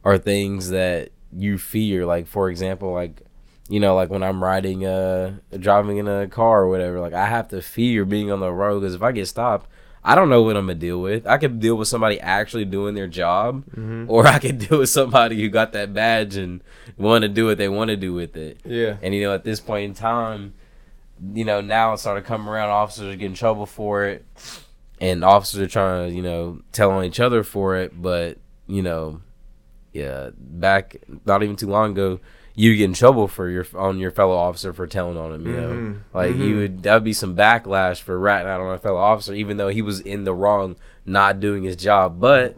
Speaker 1: are things that you fear. Like for example, like you know, like when I'm riding, uh, driving in a car or whatever, like I have to fear being on the road because if I get stopped, I don't know what I'm gonna deal with. I could deal with somebody actually doing their job, or I could deal with somebody who got that badge and want to do what they want to do with it.
Speaker 2: Yeah.
Speaker 1: And you know, at this point in time, you know, now it started coming around. Officers are getting trouble for it, and officers are trying to, you know, tell on each other for it. But you know, yeah, back not even too long ago, you get in trouble for your on your fellow officer for telling on him. You know,
Speaker 2: Mhm.
Speaker 1: like you would that would be some backlash for ratting out on a fellow officer, even though he was in the wrong, not doing his job. But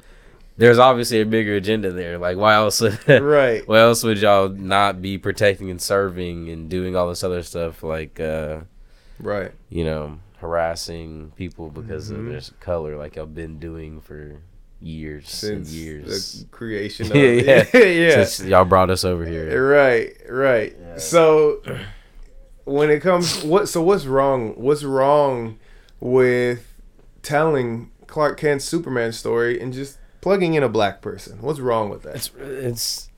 Speaker 1: there's obviously a bigger agenda there. Like, why else? Would,
Speaker 2: Right.
Speaker 1: why else would y'all not be protecting and serving and doing all this other stuff? Like, uh,
Speaker 2: Right.
Speaker 1: you know, harassing people because
Speaker 2: Mhm.
Speaker 1: of their color, like y'all been doing for years
Speaker 2: Since
Speaker 1: years.
Speaker 2: the creation of
Speaker 1: Yeah,
Speaker 2: yeah. yeah.
Speaker 1: Since y'all brought us over here.
Speaker 2: Right, right.
Speaker 1: Yeah.
Speaker 2: So when it comes what so what's wrong what's wrong with telling Clark Kent's Superman story and just plugging in a black person? What's wrong with that?
Speaker 1: It's it's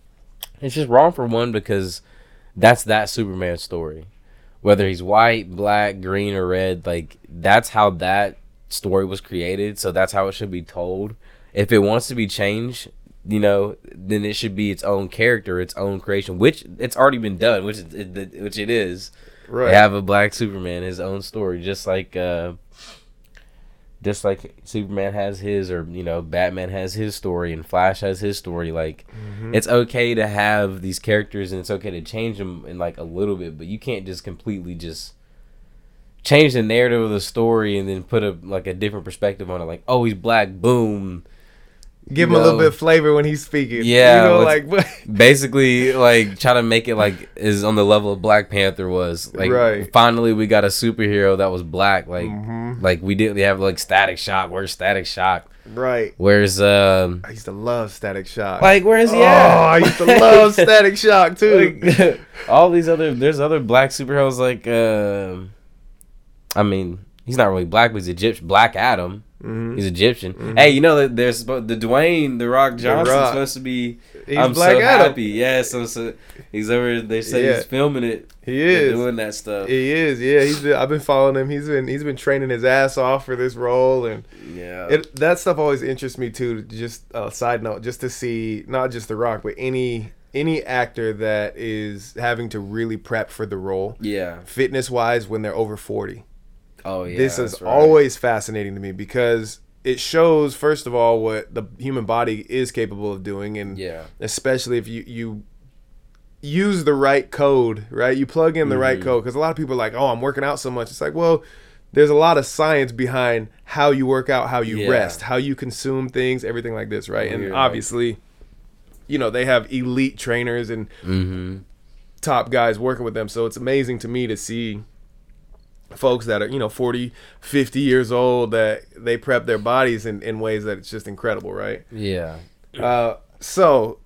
Speaker 1: it's just wrong for one because that's that Superman story. Whether he's white, black, green, or red, like that's how that story was created. So that's how it should be told. If it wants to be changed, you know, then it should be its own character, its own creation, which it's already been done, which is, it, which it is.
Speaker 2: Right.
Speaker 1: They have a black Superman, his own story, just like uh, just like Superman has his, or you know, Batman has his story, and Flash has his story. Like,
Speaker 2: Mm-hmm.
Speaker 1: it's okay to have these characters, and it's okay to change them in like a little bit, but you can't just completely just change the narrative of the story and then put a like a different perspective on it. Like, oh, he's black, boom.
Speaker 2: Give him
Speaker 1: you
Speaker 2: a little bit of flavor when he's speaking.
Speaker 1: Yeah,
Speaker 2: You know, like
Speaker 1: basically like try to make it like is on the level of Black Panther was. Like
Speaker 2: Right.
Speaker 1: finally we got a superhero that was black. Like
Speaker 2: Mhm.
Speaker 1: like we didn't have like Static Shock. Where's Static Shock?
Speaker 2: Right.
Speaker 1: Where's um
Speaker 2: I used to love Static Shock.
Speaker 1: like where's he
Speaker 2: oh,
Speaker 1: at?
Speaker 2: I used to love Static Shock too.
Speaker 1: Like, all these other there's other black superheroes like um I mean he's not really black but he's Egyptian Black Adam.
Speaker 2: Mhm.
Speaker 1: He's Egyptian. Hey, you know that there's the Dwayne the Rock Johnson's
Speaker 2: Rock.
Speaker 1: supposed to be.
Speaker 2: He's
Speaker 1: I'm
Speaker 2: Black
Speaker 1: so
Speaker 2: Adam.
Speaker 1: happy. Yeah, so, so he's over. They say
Speaker 2: Yeah.
Speaker 1: he's filming it.
Speaker 2: He is.
Speaker 1: doing that stuff.
Speaker 2: He is, yeah. He's been, I've been following him. He's been he's been training his ass off for this role, and
Speaker 1: yeah,
Speaker 2: it, that stuff always interests me too. Just a side note, just to see not just The Rock, but any any actor that is having to really prep for the role,
Speaker 1: yeah.
Speaker 2: fitness wise, when they're over forty.
Speaker 1: Oh yeah.
Speaker 2: this is
Speaker 1: right.
Speaker 2: always fascinating to me because it shows first of all what the human body is capable of doing, and
Speaker 1: Yeah.
Speaker 2: especially if you you use the right code, right? You plug in the right
Speaker 1: Mhm.
Speaker 2: code because a lot of people are like, "Oh, I'm working out so much." It's like, well, there's a lot of science behind how you work out, how you
Speaker 1: Yeah.
Speaker 2: rest, how you consume things, everything like this, right? And
Speaker 1: You're right.
Speaker 2: obviously, you know, they have elite trainers and
Speaker 1: Mm-hmm.
Speaker 2: top guys working with them, so it's amazing to me to see folks that are you know 40 50 years old that they prep their bodies in, in ways that it's just incredible right?
Speaker 1: Yeah.
Speaker 2: uh, so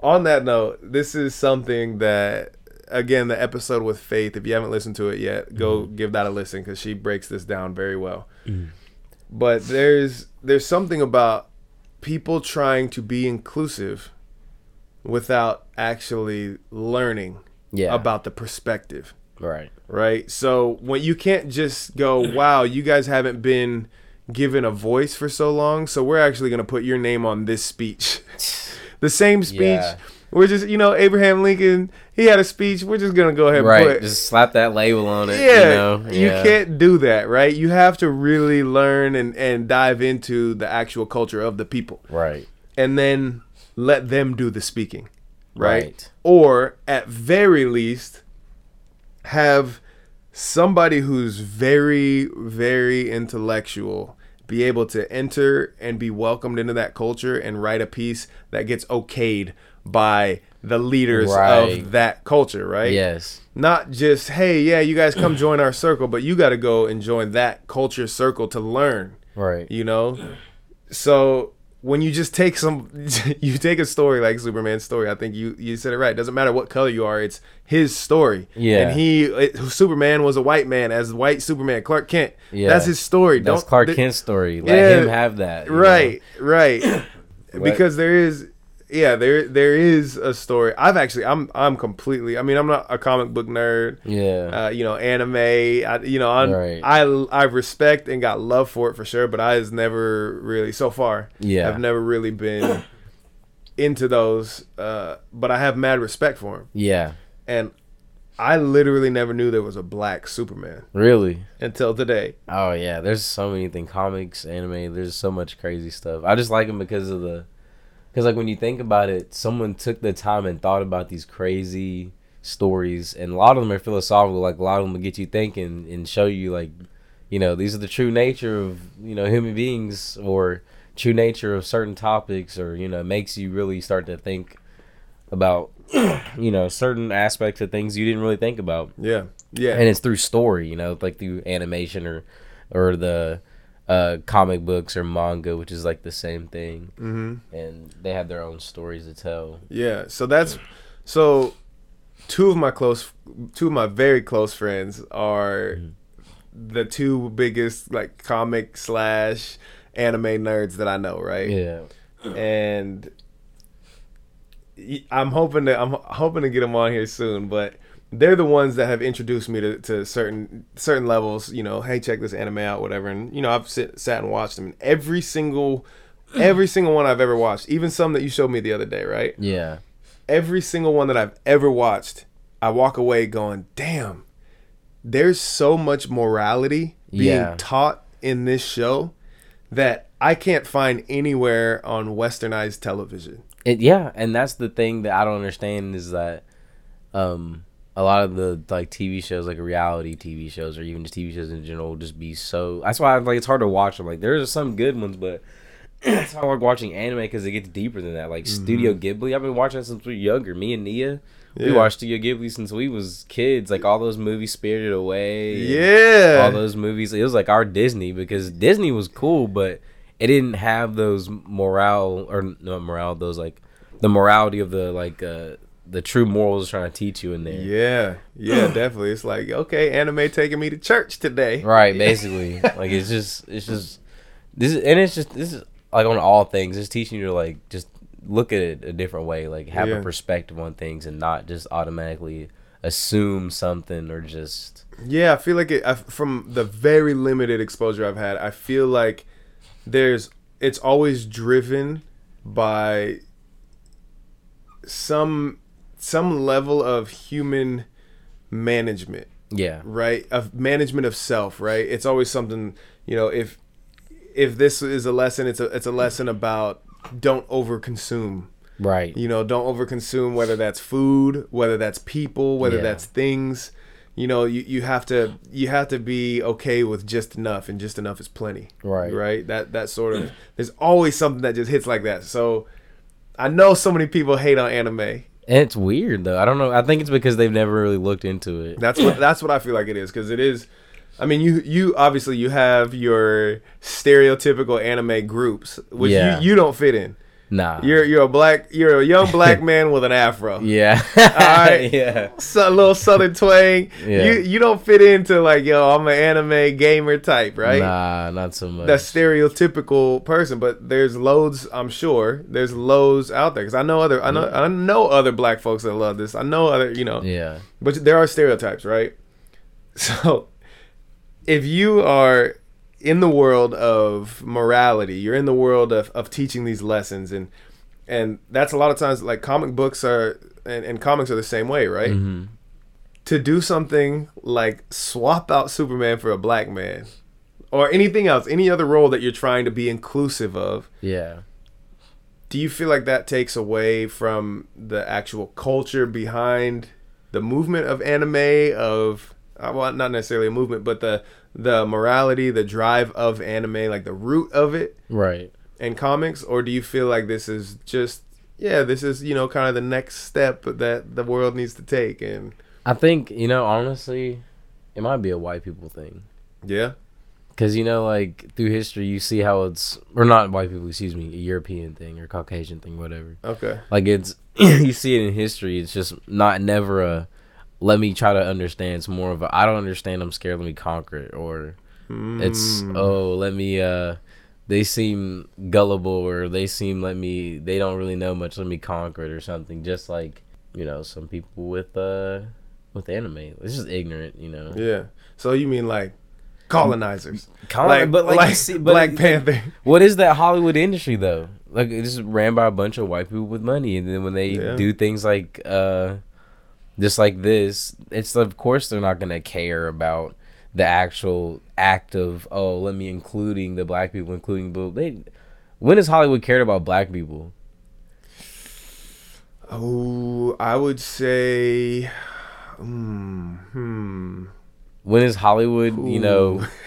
Speaker 2: on that note this is something that again the episode with faith if you haven't listened to it yet go give that a listen because she breaks this down very well. But there's there's something about people trying to be inclusive without actually learning
Speaker 1: Yeah.
Speaker 2: about the perspective
Speaker 1: right.
Speaker 2: right? So when you can't just go, wow, you guys haven't been given a voice for so long, so we're actually going to put your name on this speech. the same speech.
Speaker 1: Yeah.
Speaker 2: We're just, you know, Abraham Lincoln, he had a speech. We're just going to go ahead and
Speaker 1: Right.
Speaker 2: put
Speaker 1: Just slap that label on it.
Speaker 2: yeah,
Speaker 1: You know?
Speaker 2: you can't do that, right? You have to really learn and, and dive into the actual culture of the people
Speaker 1: Right.
Speaker 2: and then let them do the speaking, right?
Speaker 1: Right.
Speaker 2: Or at very least, have somebody who's very, very intellectual be able to enter and be welcomed into that culture and write a piece that gets okayed by the leaders
Speaker 1: Right.
Speaker 2: of that culture, right?
Speaker 1: Yes.
Speaker 2: Not just, hey, yeah, you guys come join our circle, but you got to go and join that culture circle to learn
Speaker 1: Right.
Speaker 2: you know so when you just take some you take a story like superman's story i think you you said it right it doesn't matter what color you are it's his story
Speaker 1: Yeah.
Speaker 2: and he it, superman was a white man as white superman clark kent
Speaker 1: Yeah.
Speaker 2: that's his story
Speaker 1: That's
Speaker 2: Don't-
Speaker 1: Clark
Speaker 2: th-
Speaker 1: Kent's story. Let
Speaker 2: Yeah.
Speaker 1: him have that. you know?
Speaker 2: right right because there is yeah there there is a story i've actually i'm i'm completely i mean i'm not a comic book nerd
Speaker 1: Yeah.
Speaker 2: uh, you know, anime. I, you know, I'm,
Speaker 1: Right.
Speaker 2: I I respect and got love for it for sure, but I has never really so far.
Speaker 1: Yeah.
Speaker 2: I've never really been into those. Uh, but I have mad respect for him,
Speaker 1: yeah.
Speaker 2: and I literally never knew there was a black Superman
Speaker 1: Really.
Speaker 2: until today.
Speaker 1: Oh yeah, there's so many things, comics, anime. There's so much crazy stuff. I just like them because of the, because like when you think about it, someone took the time and thought about these crazy stories, and a lot of them are philosophical. Like a lot of them will get you thinking and show you like, you know, these are the true nature of you know human beings or true nature of certain topics, or you know, makes you really start to think about you know certain aspects of things you didn't really think about
Speaker 2: Yeah, yeah,
Speaker 1: and it's through story, you know, like through animation or or the uh, comic books or manga, which is like the same thing,
Speaker 2: hmm
Speaker 1: and they have their own stories to tell.
Speaker 2: yeah. So that's so. Two of my close, two of my very close friends are the two biggest like comic slash anime nerds that I know, right?
Speaker 1: Yeah,
Speaker 2: and I'm hoping to I'm hoping to get them on here soon, but they're the ones that have introduced me to, to certain certain levels. You know, hey, check this anime out, whatever. And you know, I've sit, sat and watched them. And every single every single one I've ever watched, even some that you showed me the other day, right?
Speaker 1: yeah,
Speaker 2: Every single one that I've ever watched, I walk away going, damn. There's so much morality being
Speaker 1: Yeah.
Speaker 2: taught in this show that I can't find anywhere on westernized television.
Speaker 1: it yeah, and that's the thing that I don't understand is that, um, a lot of the like TV shows, like reality TV shows, or even just TV shows in general, will just be so. That's why like it's hard to watch them. Like there's some good ones, but. It's not like watching anime because it gets deeper than that. Like Studio Ghibli, I've been watching that since we were younger. Me and Nia, we watched Studio Ghibli since we was kids. Like all those movies, Spirited Away,
Speaker 2: Yeah.
Speaker 1: all those movies. It was like our Disney because Disney was cool, but it didn't have those morale or not morale. Those like the morality of the like uh the true morals trying to teach you in there.
Speaker 2: yeah. Yeah, definitely. It's like, okay, anime taking me to church today.
Speaker 1: Right, basically. like it's just it's just this is and it's just this is like on all things. It's teaching you to like just look at it a different way, like have
Speaker 2: Yeah.
Speaker 1: a perspective on things and not just automatically assume something or just
Speaker 2: Yeah, I feel like it I, from the very limited exposure I've had, I feel like there's it's always driven by some some level of human management,
Speaker 1: yeah.
Speaker 2: right? Of management of self, right? It's always something, you know, if if this is a lesson, it's a it's a lesson about don't overconsume.
Speaker 1: Right.
Speaker 2: You know, don't overconsume whether that's food, whether that's people, whether
Speaker 1: Yeah.
Speaker 2: that's things. You know, you, you have to you have to be okay with just enough and just enough is plenty.
Speaker 1: Right.
Speaker 2: Right? That that sort of there's always something that just hits like that. So I know so many people hate on anime.
Speaker 1: And it's weird though. I don't know. I think it's because they've never really looked into it.
Speaker 2: That's what that's what I feel like it is because it is I mean, you you obviously you have your stereotypical anime groups, which
Speaker 1: Yeah.
Speaker 2: you, you don't fit in.
Speaker 1: Nah.
Speaker 2: You're you're a black you're a young black man with an afro.
Speaker 1: yeah.
Speaker 2: All right.
Speaker 1: yeah.
Speaker 2: So, a little southern twang.
Speaker 1: Yeah.
Speaker 2: You you don't fit into like yo, I'm an anime gamer type, right?
Speaker 1: Nah, not so much.
Speaker 2: That stereotypical person, but there's loads. I'm sure there's loads out there because I know other I know I know other black folks that love this. I know other you know,
Speaker 1: yeah.
Speaker 2: but there are stereotypes, right? So if you are in the world of morality, you're in the world of, of teaching these lessons and and that's a lot of times like comic books are and, and comics are the same way, right?
Speaker 1: hmm
Speaker 2: To do something like swap out Superman for a black man or anything else, any other role that you're trying to be inclusive of,
Speaker 1: Yeah.
Speaker 2: do you feel like that takes away from the actual culture behind the movement of anime of uh, well not necessarily a movement but the the morality the drive of anime like the root of it
Speaker 1: Right.
Speaker 2: And comics or do you feel like this is just yeah this is you know kind of the next step that the world needs to take and
Speaker 1: I think you know honestly, it might be a white people thing.
Speaker 2: yeah
Speaker 1: Cause you know, like through history, you see how it's or not white people, excuse me, a European thing or Caucasian thing, whatever.
Speaker 2: okay
Speaker 1: Like it's you see it in history. It's just not never a let me try to understand. It's more of a I don't understand. I'm scared. Let me conquer it. Or it's
Speaker 2: Mm.
Speaker 1: oh let me. uh They seem gullible or they seem let me. They don't really know much. Let me conquer it or something. Just like you know some people with uh with anime. It's just ignorant. You know.
Speaker 2: yeah so you mean like colonizers
Speaker 1: Con-
Speaker 2: like
Speaker 1: but like,
Speaker 2: like
Speaker 1: see, but
Speaker 2: black
Speaker 1: it-
Speaker 2: panther
Speaker 1: What is that Hollywood industry though? Like it's just ran by a bunch of white people with money, and then when they
Speaker 2: Yeah.
Speaker 1: do things like uh, just like this, it's of course they're not gonna care about the actual act of oh let me including the black people, including blue. They when has Hollywood cared about black people?
Speaker 2: Oh, I would say, mm, hmm.
Speaker 1: When is Hollywood you know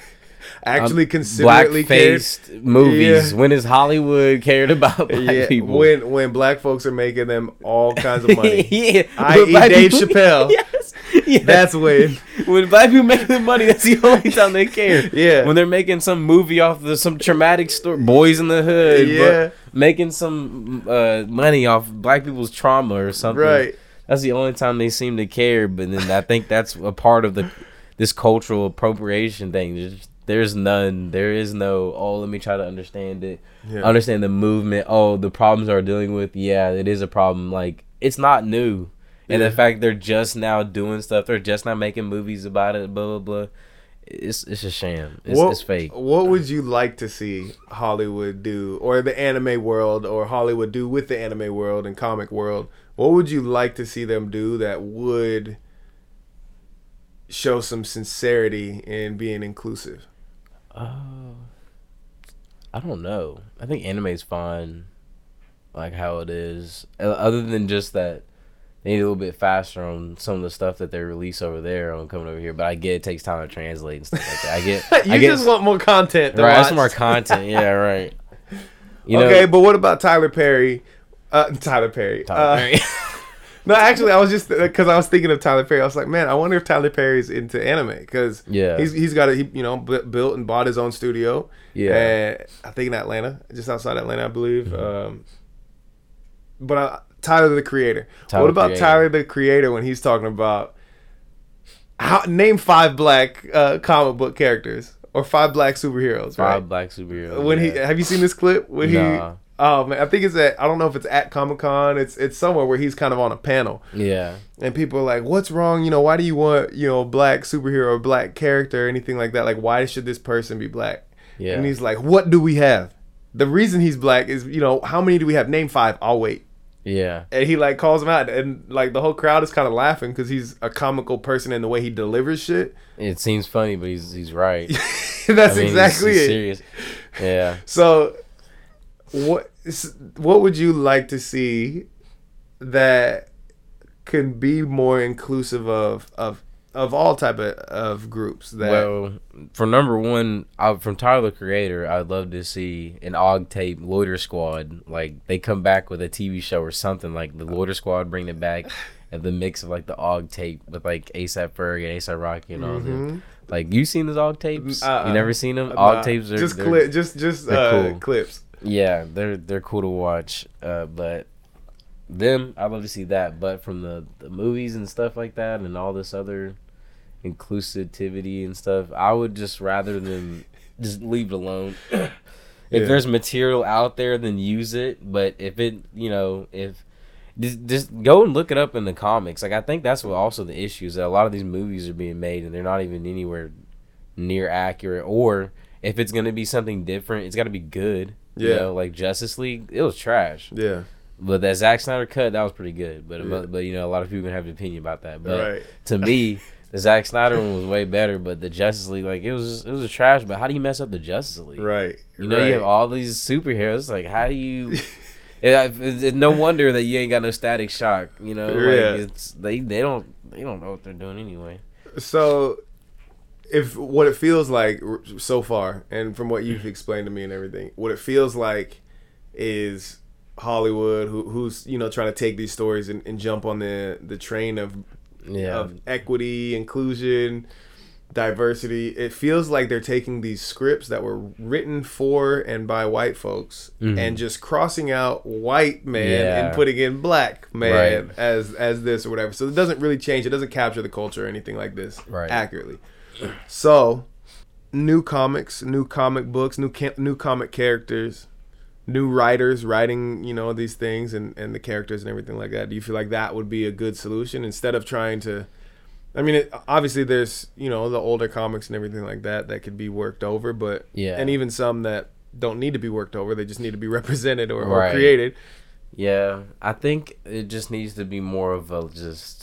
Speaker 2: actually
Speaker 1: black
Speaker 2: considerately cared?
Speaker 1: faced movies?
Speaker 2: Yeah.
Speaker 1: When has Hollywood cared about black
Speaker 2: Yeah,
Speaker 1: people?
Speaker 2: when when black folks are making them all kinds of money.
Speaker 1: yeah,
Speaker 2: I.e. Dave
Speaker 1: people-
Speaker 2: Chappelle.
Speaker 1: yes, yes.
Speaker 2: That's when.
Speaker 1: when black people make the money, that's the only time they care.
Speaker 2: Yeah.
Speaker 1: When they're making some movie off of some traumatic story, Boyz n the Hood.
Speaker 2: Yeah.
Speaker 1: making some uh, money off black people's trauma or something.
Speaker 2: Right.
Speaker 1: That's the only time they seem to care. But then I think that's a part of the this cultural appropriation thing. There's, none. There is no. Oh, let me try to understand it.
Speaker 2: Yeah.
Speaker 1: Understand the movement. Oh, the problems are dealing with. Yeah, it is a problem. Like it's not new. And
Speaker 2: Yeah.
Speaker 1: the fact they're just now doing stuff, they're just now making movies about it, blah blah blah. It's it's a sham. It's,
Speaker 2: what,
Speaker 1: it's fake.
Speaker 2: What would you like to see Hollywood do, or the anime world, or Hollywood do with the anime world and comic world? What would you like to see them do that would show some sincerity in being inclusive?
Speaker 1: Oh, I don't know. I think anime's fine, like how it is. Uh, Other than just that, they need a little bit faster on some of the stuff that they release over there on coming over here. But I get it takes time to translate and stuff like that. I get.
Speaker 2: you
Speaker 1: I get
Speaker 2: just want more content.
Speaker 1: Right.
Speaker 2: watch.
Speaker 1: That's more content. Yeah. Right. You know,
Speaker 2: okay, but what about Tyler Perry? Uh, Tyler Perry.
Speaker 1: Tyler
Speaker 2: Uh,
Speaker 1: Perry.
Speaker 2: no, actually, I was just because I was thinking of Tyler Perry. I was like, man, I wonder if Tyler Perry's into anime because
Speaker 1: Yeah.
Speaker 2: he's he's got a he, you know bu- built and bought his own studio.
Speaker 1: Yeah.
Speaker 2: I think in Atlanta, just outside Atlanta, I believe.
Speaker 1: Mm-hmm.
Speaker 2: Um, but uh, Tyler the Creator.
Speaker 1: Tyler
Speaker 2: what about
Speaker 1: Creator.
Speaker 2: Tyler the Creator when he's talking about how name five black uh, comic book characters or five black superheroes?
Speaker 1: Five
Speaker 2: right?
Speaker 1: black superheroes.
Speaker 2: when he have you seen this clip when
Speaker 1: Nah.
Speaker 2: he oh man i think it's at i don't know if it's at comic-con it's it's somewhere where he's kind of on a panel
Speaker 1: Yeah.
Speaker 2: and people are like what's wrong you know why do you want you know black superhero or black character or anything like that like why should this person be black
Speaker 1: Yeah.
Speaker 2: and he's like what do we have the reason he's black is you know how many do we have name five i'll wait
Speaker 1: Yeah.
Speaker 2: and he like calls him out and like the whole crowd is kind of laughing because he's a comical person in the way he delivers shit
Speaker 1: It seems funny, but he's he's right.
Speaker 2: that's
Speaker 1: I mean, he's-
Speaker 2: exactly
Speaker 1: he's
Speaker 2: it
Speaker 1: Serious. Yeah.
Speaker 2: So, what what would you like to see that can be more inclusive of of of all type of, of groups that
Speaker 1: Well, for number one, I, from Tyler Creator, I'd love to see an Og Tape Loiter Squad. Like they come back with a TV show or something. Like the Loiter Squad bring it back, and the mix of like the Og Tape with like ASAP Ferg and ASAP Rocky and all
Speaker 2: Mm-hmm.
Speaker 1: them. Like you seen those og tapes?
Speaker 2: Uh-uh.
Speaker 1: You never seen them?
Speaker 2: Nah,
Speaker 1: Og tapes are
Speaker 2: just clip, just just uh,
Speaker 1: cool.
Speaker 2: clips.
Speaker 1: Yeah, they're they're cool to watch. Uh, but them, I love to see that. But from the the movies and stuff like that, and all this other inclusivity and stuff, I would just rather than just leave it alone. if
Speaker 2: Yeah.
Speaker 1: there's material out there, then use it. But if it, you know, if just, just go and look it up in the comics. Like I think that's what also the issue is that a lot of these movies are being made and they're not even anywhere near accurate. Or if it's gonna be something different, it's got to be good. You
Speaker 2: Yeah.
Speaker 1: know, like Justice League, it was trash.
Speaker 2: Yeah,
Speaker 1: But that Zack Snyder cut, that was pretty good. But
Speaker 2: Yeah.
Speaker 1: but you know, a lot of people gonna have an opinion about that. But
Speaker 2: right.
Speaker 1: to me, the Zack Snyder one was way better. But the Justice League, like it was it was a trash. But how do you mess up the Justice League?
Speaker 2: Right.
Speaker 1: You know,
Speaker 2: right.
Speaker 1: you have all these superheroes. Like, how do you? Yeah, it's, it's no wonder that you ain't got no static shock. You know,
Speaker 2: Yeah.
Speaker 1: like it's they they don't they don't know what they're doing anyway.
Speaker 2: So, if what it feels like so far, and from what you've explained to me and everything, what it feels like is Hollywood, who, who's you know trying to take these stories and, and jump on the the train of
Speaker 1: Yeah,
Speaker 2: of equity, inclusion, diversity. It feels like they're taking these scripts that were written for and by white folks
Speaker 1: Mhm.
Speaker 2: and just crossing out white man
Speaker 1: Yeah.
Speaker 2: and putting in black man
Speaker 1: Right.
Speaker 2: as as this or whatever. So it doesn't really change. It doesn't capture the culture or anything like this
Speaker 1: Right.
Speaker 2: accurately. So, new comics, new comic books, new ca- new comic characters, new writers writing, you know, these things and and the characters and everything like that. Do you feel like that would be a good solution instead of trying to I mean, it, obviously there's, you know, the older comics and everything like that that could be worked over, but
Speaker 1: Yeah.
Speaker 2: and even some that don't need to be worked over, they just need to be represented or, or created.
Speaker 1: yeah. I think it just needs to be more of a just.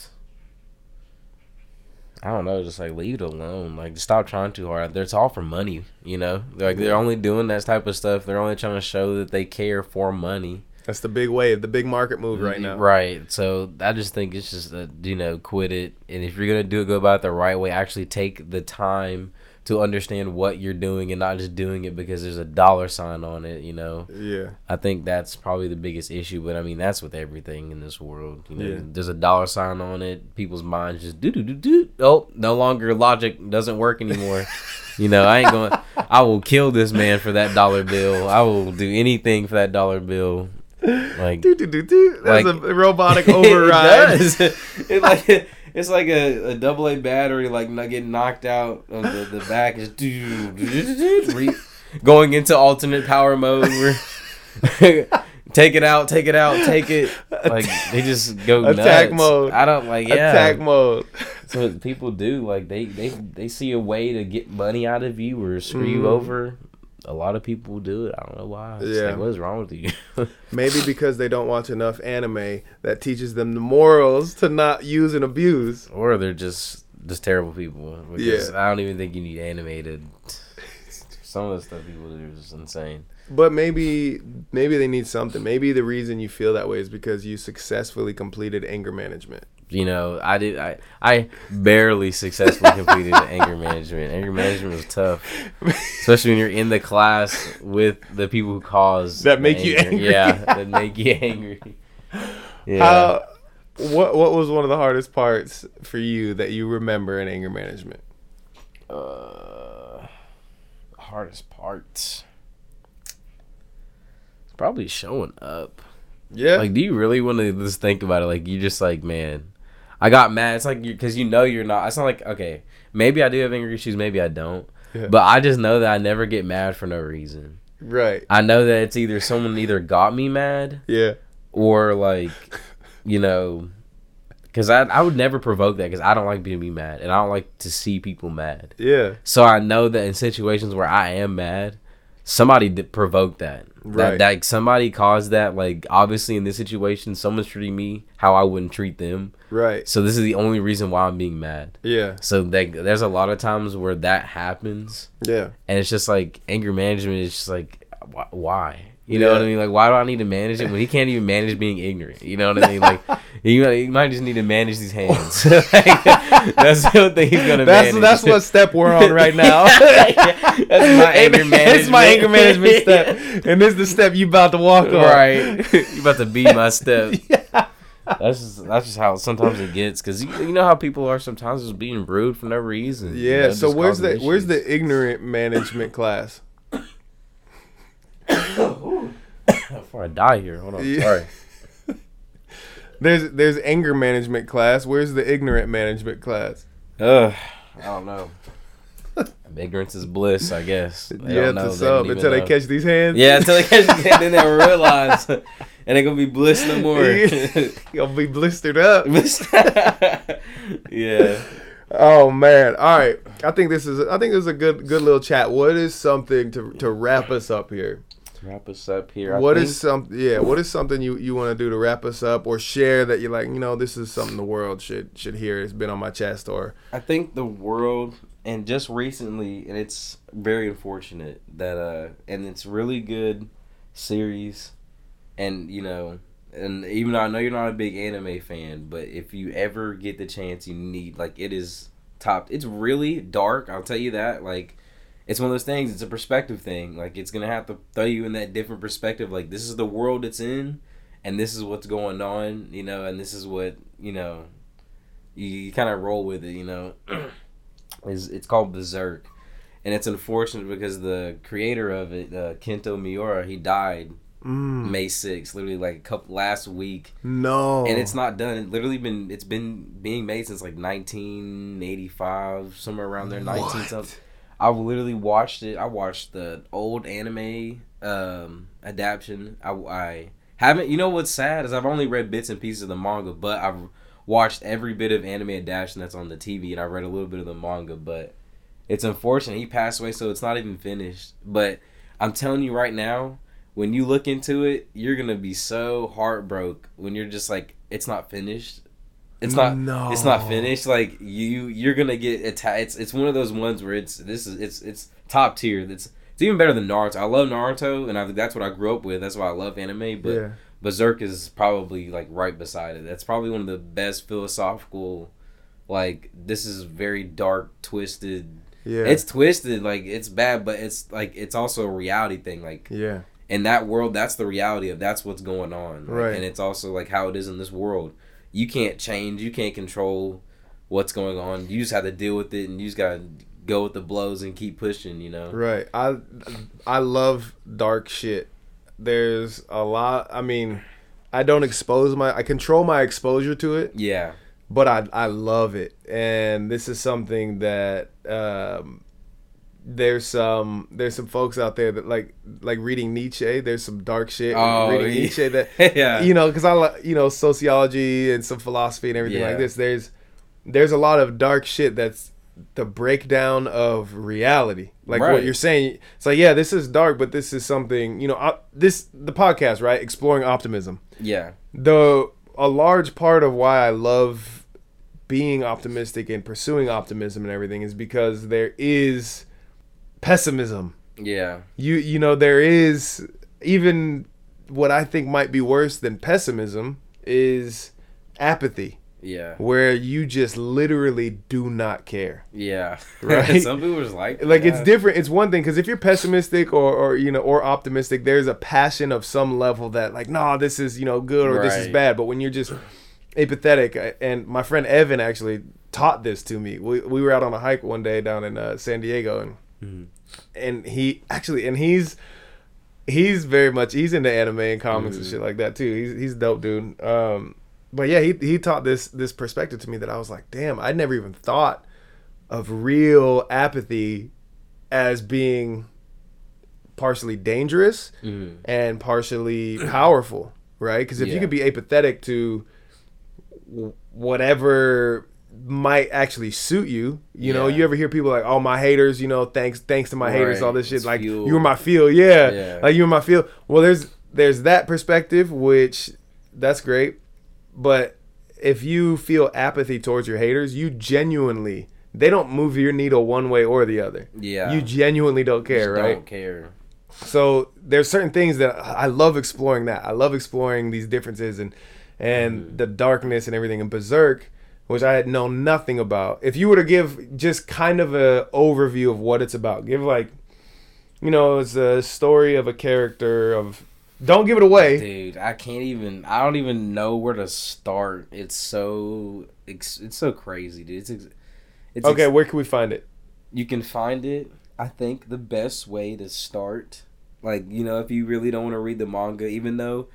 Speaker 1: I don't know, just like leave it alone. Like, just stop trying too hard. It's all for money, you know. Like they're only doing that type of stuff. They're only trying to show that they care for money.
Speaker 2: That's the big wave, the big market move right mm-hmm. now.
Speaker 1: Right. So I just think it's just a, you know quit it, and if you're gonna do it, go about it the right way. Actually, take the time to understand what you're doing, and not just doing it because there's a dollar sign on it. You know,
Speaker 2: Yeah.
Speaker 1: I think that's probably the biggest issue. But I mean, that's with everything in this world. You know,
Speaker 2: Yeah.
Speaker 1: there's a dollar sign on it. People's minds just do do do do. Oh, no longer logic doesn't work anymore. you know, I ain't going. I will kill this man for that dollar bill. I will do anything for that dollar bill. Like
Speaker 2: Do, do, do, do. That's
Speaker 1: Like-
Speaker 2: a robotic override.
Speaker 1: it does. It like it's like a, a double A battery like not getting knocked out of the, the back is re- going into alternate power mode. Where take it out, take it out, take it. Like they just go
Speaker 2: Attack
Speaker 1: nuts.
Speaker 2: mode.
Speaker 1: I don't like yeah.
Speaker 2: Attack mode.
Speaker 1: What people do. Like they they they see a way to get money out of you or screw
Speaker 2: Mhm.
Speaker 1: you over. A lot of people do it. I don't know why. It's
Speaker 2: Yeah.
Speaker 1: like, what is wrong with you?
Speaker 2: Maybe because they don't watch enough anime that teaches them the morals to not use and abuse.
Speaker 1: or they're just just terrible people. Because
Speaker 2: Yeah.
Speaker 1: I don't even think you need animated. Some of the stuff people do is insane.
Speaker 2: But maybe maybe they need something. Maybe the reason you feel that way is because you successfully completed anger management.
Speaker 1: You know, I did. I I barely successfully completed anger management. Anger management was tough, especially when you're in the class with the people who cause
Speaker 2: That
Speaker 1: the
Speaker 2: make you angry.
Speaker 1: Yeah, that make you angry. Yeah.
Speaker 2: How what what was one of the hardest parts for you that you remember in anger management?
Speaker 1: Uh, hardest part. It's probably showing up.
Speaker 2: Yeah.
Speaker 1: Like, do you really want to just think about it? Like, you just like, man, I got mad. It's like because you know you're not. It's not like okay, maybe I do have anger issues, maybe I don't.
Speaker 2: Yeah.
Speaker 1: But I just know that I never get mad for no reason.
Speaker 2: right.
Speaker 1: I know that it's either someone either got me mad
Speaker 2: Yeah.
Speaker 1: or like, you know, because I I would never provoke that because I don't like being be mad and I don't like to see people mad.
Speaker 2: Yeah.
Speaker 1: So I know that in situations where I am mad, somebody did provoke that.
Speaker 2: Right.
Speaker 1: That, that somebody caused that. Like obviously in this situation, someone's treating me how I wouldn't treat them.
Speaker 2: Right.
Speaker 1: So this is the only reason why I'm being mad.
Speaker 2: Yeah.
Speaker 1: So like, there's a lot of times where that happens,
Speaker 2: Yeah.
Speaker 1: and it's just like anger management is just like wh- why. You know
Speaker 2: Yeah.
Speaker 1: what I mean? Like, why do I need to manage it when he can't even manage being ignorant? You know what I mean? Like, you, might- you might just need to manage these hands. Like, that's the thing he's gonna
Speaker 2: That's
Speaker 1: manage.
Speaker 2: that's what step we're on right now.
Speaker 1: that's my anger management.
Speaker 2: It's my anger management step, and this is the step you about to walk on.
Speaker 1: Right. you about to be my step. that's just that's just how sometimes it gets because you, you know how people are sometimes just being rude for no reason. you
Speaker 2: Yeah.
Speaker 1: know,
Speaker 2: so where's the
Speaker 1: causing
Speaker 2: where's the ignorant management class?
Speaker 1: Before I die here? Hold on,
Speaker 2: Yeah.
Speaker 1: sorry.
Speaker 2: There's there's anger management class. Where's the ignorant management class?
Speaker 1: Ugh, I don't know. Ignorance is bliss, I guess. They
Speaker 2: yeah,
Speaker 1: don't know. They don't
Speaker 2: sub until they
Speaker 1: know.
Speaker 2: catch these hands.
Speaker 1: Yeah, until they catch it, then they realize, and they're gonna be bliss no more.
Speaker 2: You'll be blistered up.
Speaker 1: yeah.
Speaker 2: Oh man! All right, I think this is I think this is a good good little chat. What is something to to wrap us up here?
Speaker 1: Wrap us up here. I
Speaker 2: What
Speaker 1: think-
Speaker 2: is some yeah? What is something you you want to do to wrap us up or share that you're like you know this is something the world should should hear. It's been on my chest or
Speaker 1: I think the world and just recently and it's very unfortunate that uh and it's really good series and you know and even though I know you're not a big anime fan, but if you ever get the chance you need like it is top it's really dark, I'll tell you that. Like it's one of those things, it's a perspective thing. Like it's gonna have to throw you in that different perspective. Like this is the world it's in and this is what's going on, you know, and this is what, you know, you, you kind of roll with it, you know. is it's called Berserk, and it's unfortunate because the creator of it, uh, Kento Miura, he died
Speaker 2: mm,
Speaker 1: May 6th, literally like a couple last week,
Speaker 2: no,
Speaker 1: and it's not done. It literally been it's been being made since like 1985, somewhere around there, 19 something. I literally watched it. I watched the old anime um adaptation. I, I haven't. You know what's sad is I've only read bits and pieces of the manga, but I've watched every bit of anime adaptation that's on the TV, and I read a little bit of the manga. But it's unfortunate he passed away, so it's not even finished. But I'm telling you right now, when you look into it, you're gonna be so heartbroken when you're just like, it's not finished. It's not.
Speaker 2: No.
Speaker 1: It's not finished. Like you, you're gonna get attacked. It's it's one of those ones where it's this is it's it's top tier. It's it's even better than Naruto. I love Naruto, and I think that's what I grew up with. That's why I love anime. But
Speaker 2: yeah.
Speaker 1: Berserk is probably like right beside it. That's probably one of the best philosophical. Like this is very dark, twisted.
Speaker 2: Yeah.
Speaker 1: It's twisted. Like it's bad, but it's like it's also a reality thing. Like
Speaker 2: yeah.
Speaker 1: in that world, that's the reality of that's what's going on. Like,
Speaker 2: Right.
Speaker 1: And it's also like how it is in this world. You can't change. You can't control what's going on. You just have to deal with it, and you just gotta go with the blows and keep pushing. You know.
Speaker 2: Right. I I love dark shit. There's a lot. I mean, I don't expose my. I control my exposure to it,
Speaker 1: Yeah.
Speaker 2: but I I love it, and this is something that um, there's some there's some folks out there that like like reading Nietzsche. There's some dark shit
Speaker 1: Oh,
Speaker 2: reading
Speaker 1: yeah.
Speaker 2: Nietzsche that
Speaker 1: yeah.
Speaker 2: you know because I like you know sociology and some philosophy and everything
Speaker 1: Yeah.
Speaker 2: like this. There's there's a lot of dark shit that's the breakdown of reality. Like what you're saying, it's like yeah, this is dark, but this is something you know. This the podcast right, exploring optimism.
Speaker 1: yeah.
Speaker 2: The a large part of why I love being optimistic and pursuing optimism and everything is because there is pessimism
Speaker 1: Yeah.
Speaker 2: you you know there is even what I think might be worse than pessimism is apathy
Speaker 1: Yeah.
Speaker 2: where you just literally do not care
Speaker 1: Yeah.
Speaker 2: Right?
Speaker 1: Some people just like
Speaker 2: like it's different it's one thing because if you're pessimistic or, or you know or optimistic there's a passion of some level that like no this is you know good or this is bad but when you're just apathetic uh, and my friend evan actually taught this to me we, we were out on a hike one day down in uh, san diego and
Speaker 1: Mhm.
Speaker 2: and he actually and he's he's very much he's into anime and comics and
Speaker 1: Mhm.
Speaker 2: shit like that too he's he's a dope dude um but yeah he he taught this this perspective to me that i was like damn i never even thought of real apathy as being partially dangerous
Speaker 1: Mhm.
Speaker 2: and partially powerful, right? Because if you could be apathetic to whatever might actually suit you, you know, you ever hear people like, "Oh, my haters," you know, thanks thanks to my haters, all this shit.
Speaker 1: It's
Speaker 2: Like
Speaker 1: fuel.
Speaker 2: you were my field, yeah.
Speaker 1: Yeah.
Speaker 2: like you were my field. Well, there's there's that perspective, which that's great, but if you feel apathy towards your haters, you genuinely they don't move your needle one way or the other.
Speaker 1: Yeah.
Speaker 2: You genuinely don't care,
Speaker 1: Just
Speaker 2: right?
Speaker 1: Don't care.
Speaker 2: so there's certain things that I love exploring that I love exploring these differences and and mm-hmm. the darkness and everything in Berserk which I had known nothing about if you were to give just kind of a overview of what it's about give like you know it's a story of a character of Don't give it away.
Speaker 1: Dude, I can't even. I don't even know where to start. It's so. It's, it's so crazy, dude. It's. ex- It's
Speaker 2: Okay,
Speaker 1: ex-
Speaker 2: where can we find it?
Speaker 1: you can find it. I think the best way to start, like you know, if you really don't want to read the manga, even though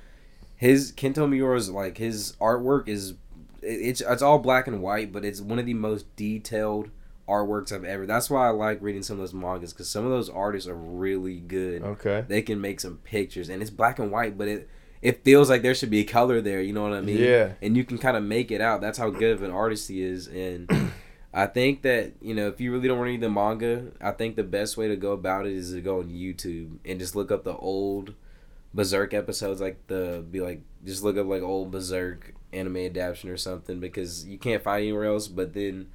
Speaker 1: his Kento Miura's like his artwork is, it's it's all black and white, but it's one of the most detailed artworks I've ever. That's why I like reading some of those mangas because some of those artists are really good.
Speaker 2: Okay.
Speaker 1: They can make some pictures, and it's black and white, but it it feels like there should be a color there. You know what I mean?
Speaker 2: Yeah.
Speaker 1: And you can kind of make it out. That's how good of an artist he is, and. I think that you know if you really don't want to read the manga, I think the best way to go about it is to go on YouTube and just look up the old Berserk episodes, like the be like just look up like old Berserk anime adaptation or something because you can't find anywhere else. But then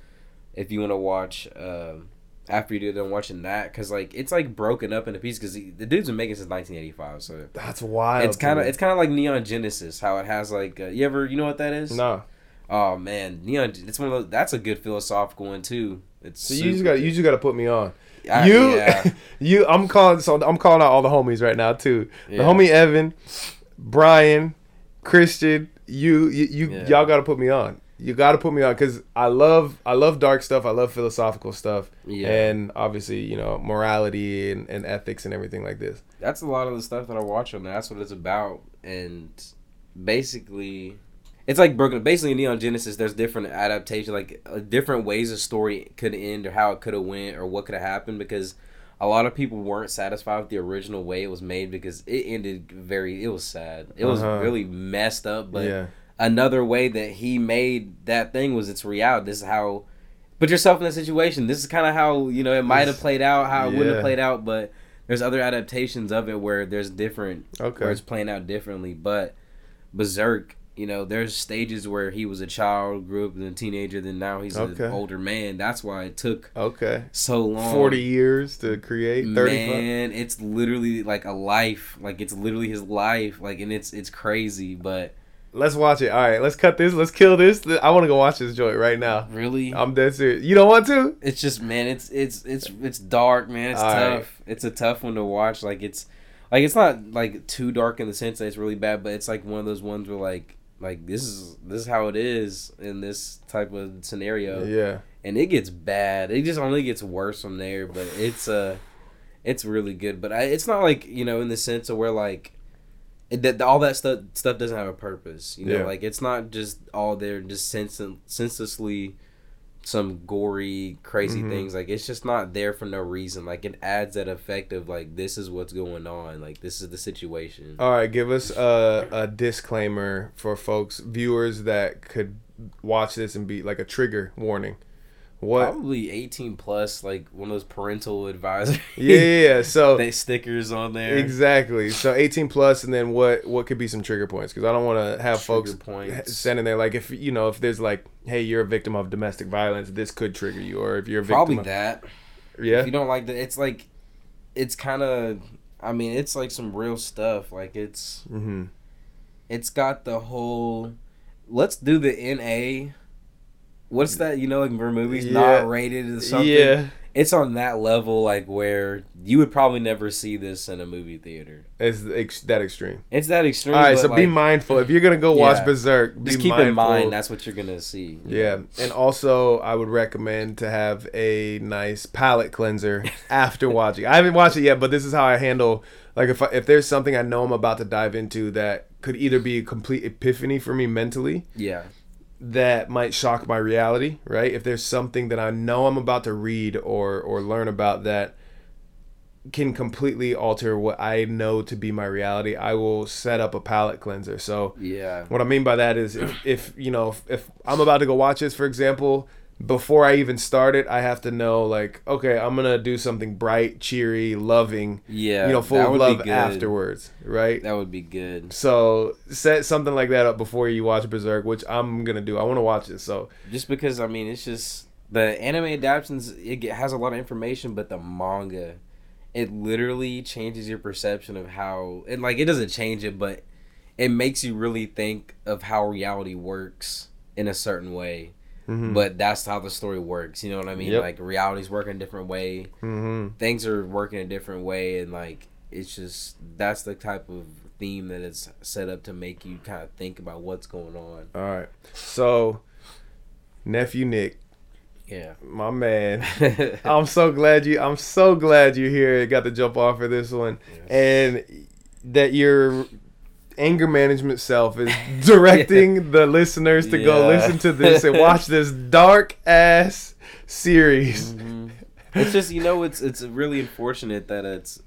Speaker 1: if you want to watch um, after you're done watching that, because like it's like broken up into pieces because the dude's been making since 1985, so
Speaker 2: That's wild.
Speaker 1: it's kind of it's kind of like Neon Genesis, how it has like uh, you ever you know what that is?
Speaker 2: no.
Speaker 1: Oh man, Neon. It's one of those. That's a good philosophical one too. It's
Speaker 2: So you just got you just got to put me on.
Speaker 1: Good. I-
Speaker 2: you
Speaker 1: yeah.
Speaker 2: you I'm calling so I'm calling out all the homies right now too.
Speaker 1: Yeah.
Speaker 2: The homie Evan, Brian, Christian, you you, you
Speaker 1: Yeah.
Speaker 2: y'all got to put me on. You got to put me on cuz I love I love dark stuff. I love philosophical stuff.
Speaker 1: Yeah.
Speaker 2: And obviously, you know, morality and, and ethics and everything like this.
Speaker 1: that's a lot of the stuff that I watch on there. That's what it's about, and basically, it's like broken. Basically, in Neon Genesis, there's different adaptations, like uh, different ways a story could end, or how it could have went, or what could have happened, because a lot of people weren't satisfied with the original way it was made because it ended very. It was sad. It was
Speaker 2: Uh-huh.
Speaker 1: really messed up, but.
Speaker 2: yeah.
Speaker 1: another way that he made that thing was it's reality. This is how put yourself in that situation. This is kind of how you know it might have played out, how it wouldn't have played out, but there's other adaptations of it where there's different
Speaker 2: okay.
Speaker 1: where it's playing out differently. But Berserk, you know, there's stages where he was a child, grew up as a teenager, then now he's
Speaker 2: Okay.
Speaker 1: an older man. That's why it took
Speaker 2: Okay.
Speaker 1: so long.
Speaker 2: 40 years to create 35.
Speaker 1: Man, it's literally like a life. Like it's literally his life. Like and it's it's crazy, but
Speaker 2: Let's watch it. All right, let's cut this. Let's kill this. I want to go watch this joint right now.
Speaker 1: really
Speaker 2: I'm dead serious. You don't want to?
Speaker 1: It's just man, it's it's it's it's dark, man. It's
Speaker 2: All right.
Speaker 1: tough. It's a tough one to watch. Like it's like it's not like too dark in the sense that it's really bad, but it's like one of those ones where like like this is this is how it is in this type of scenario,
Speaker 2: Yeah.
Speaker 1: and it gets bad. It just only gets worse from there. But it's uh it's really good. But I, it's not like you know in the sense of where like. It, that all that stuff stuff doesn't have a purpose, you know.
Speaker 2: Yeah.
Speaker 1: Like it's not just all there, just sense, senselessly some gory crazy
Speaker 2: Mhm.
Speaker 1: things like it's just not there for no reason like it adds that effect of like this is what's going on like this is the situation
Speaker 2: All right, give us a, a disclaimer for folks, viewers that could watch this and be like a trigger warning. What?
Speaker 1: probably 18 plus like one of those parental advisory
Speaker 2: Yeah, yeah, yeah. So
Speaker 1: they stickers on there
Speaker 2: exactly. So 18 plus, and then what? What could be some trigger points? Because I don't want to have
Speaker 1: Trigger
Speaker 2: folks
Speaker 1: points.
Speaker 2: sending there like if you know if there's like, hey, you're a victim of domestic violence, this could trigger you, or if you're a victim
Speaker 1: probably
Speaker 2: of,
Speaker 1: that
Speaker 2: yeah,
Speaker 1: if you don't like that it's like it's kind of i mean it's like some real stuff like it's
Speaker 2: mm-hmm.
Speaker 1: it's got the whole let's do the na what's that you know like for movies
Speaker 2: Yeah.
Speaker 1: not rated or something
Speaker 2: yeah,
Speaker 1: it's on that level like where you would probably never see this in a movie theater
Speaker 2: it's ex- that extreme.
Speaker 1: it's that extreme
Speaker 2: All right, so be mindful if you're gonna go watch
Speaker 1: Yeah.
Speaker 2: Berserk. Be
Speaker 1: just keep
Speaker 2: mindful.
Speaker 1: in mind that's what you're gonna see
Speaker 2: Yeah, and also I would recommend to have a nice palate cleanser after watching. I haven't watched it yet, but this is how I handle like if I, if there's something I know I'm about to dive into that could either be a complete epiphany for me mentally
Speaker 1: yeah
Speaker 2: that might shock my reality, right? If there's something that I know I'm about to read or or learn about that can completely alter what I know to be my reality, I will set up a palate cleanser. So
Speaker 1: yeah
Speaker 2: what I mean by that is if, if you know if, if I'm about to go watch this, for example, before I even start it, I have to know like, okay, I'm gonna do something bright, cheery, loving,
Speaker 1: yeah
Speaker 2: you know, full of love afterwards, right?
Speaker 1: that would be good
Speaker 2: So set something like that up before you watch Berserk, which I'm gonna do. I want to watch it. So
Speaker 1: just because i mean it's just the anime adaptations it has a lot of information but the manga it literally changes your perception of how and like it doesn't change it but it makes you really think of how reality works in a certain way
Speaker 2: mhm.
Speaker 1: but that's how the story works you know what i mean
Speaker 2: Yep.
Speaker 1: like reality's working a different way
Speaker 2: Mhm.
Speaker 1: things are working a different way and like it's just that's the type of theme that it's set up to make you kind of think about what's going on.
Speaker 2: All right. So, nephew Nick,
Speaker 1: Yeah.
Speaker 2: my man. I'm so glad you. I'm so glad you're here. Got to jump off for this one, and that your anger management self is directing the listeners to go listen to this and watch this dark ass series.
Speaker 1: Mhm. It's just you know it's it's really unfortunate that it's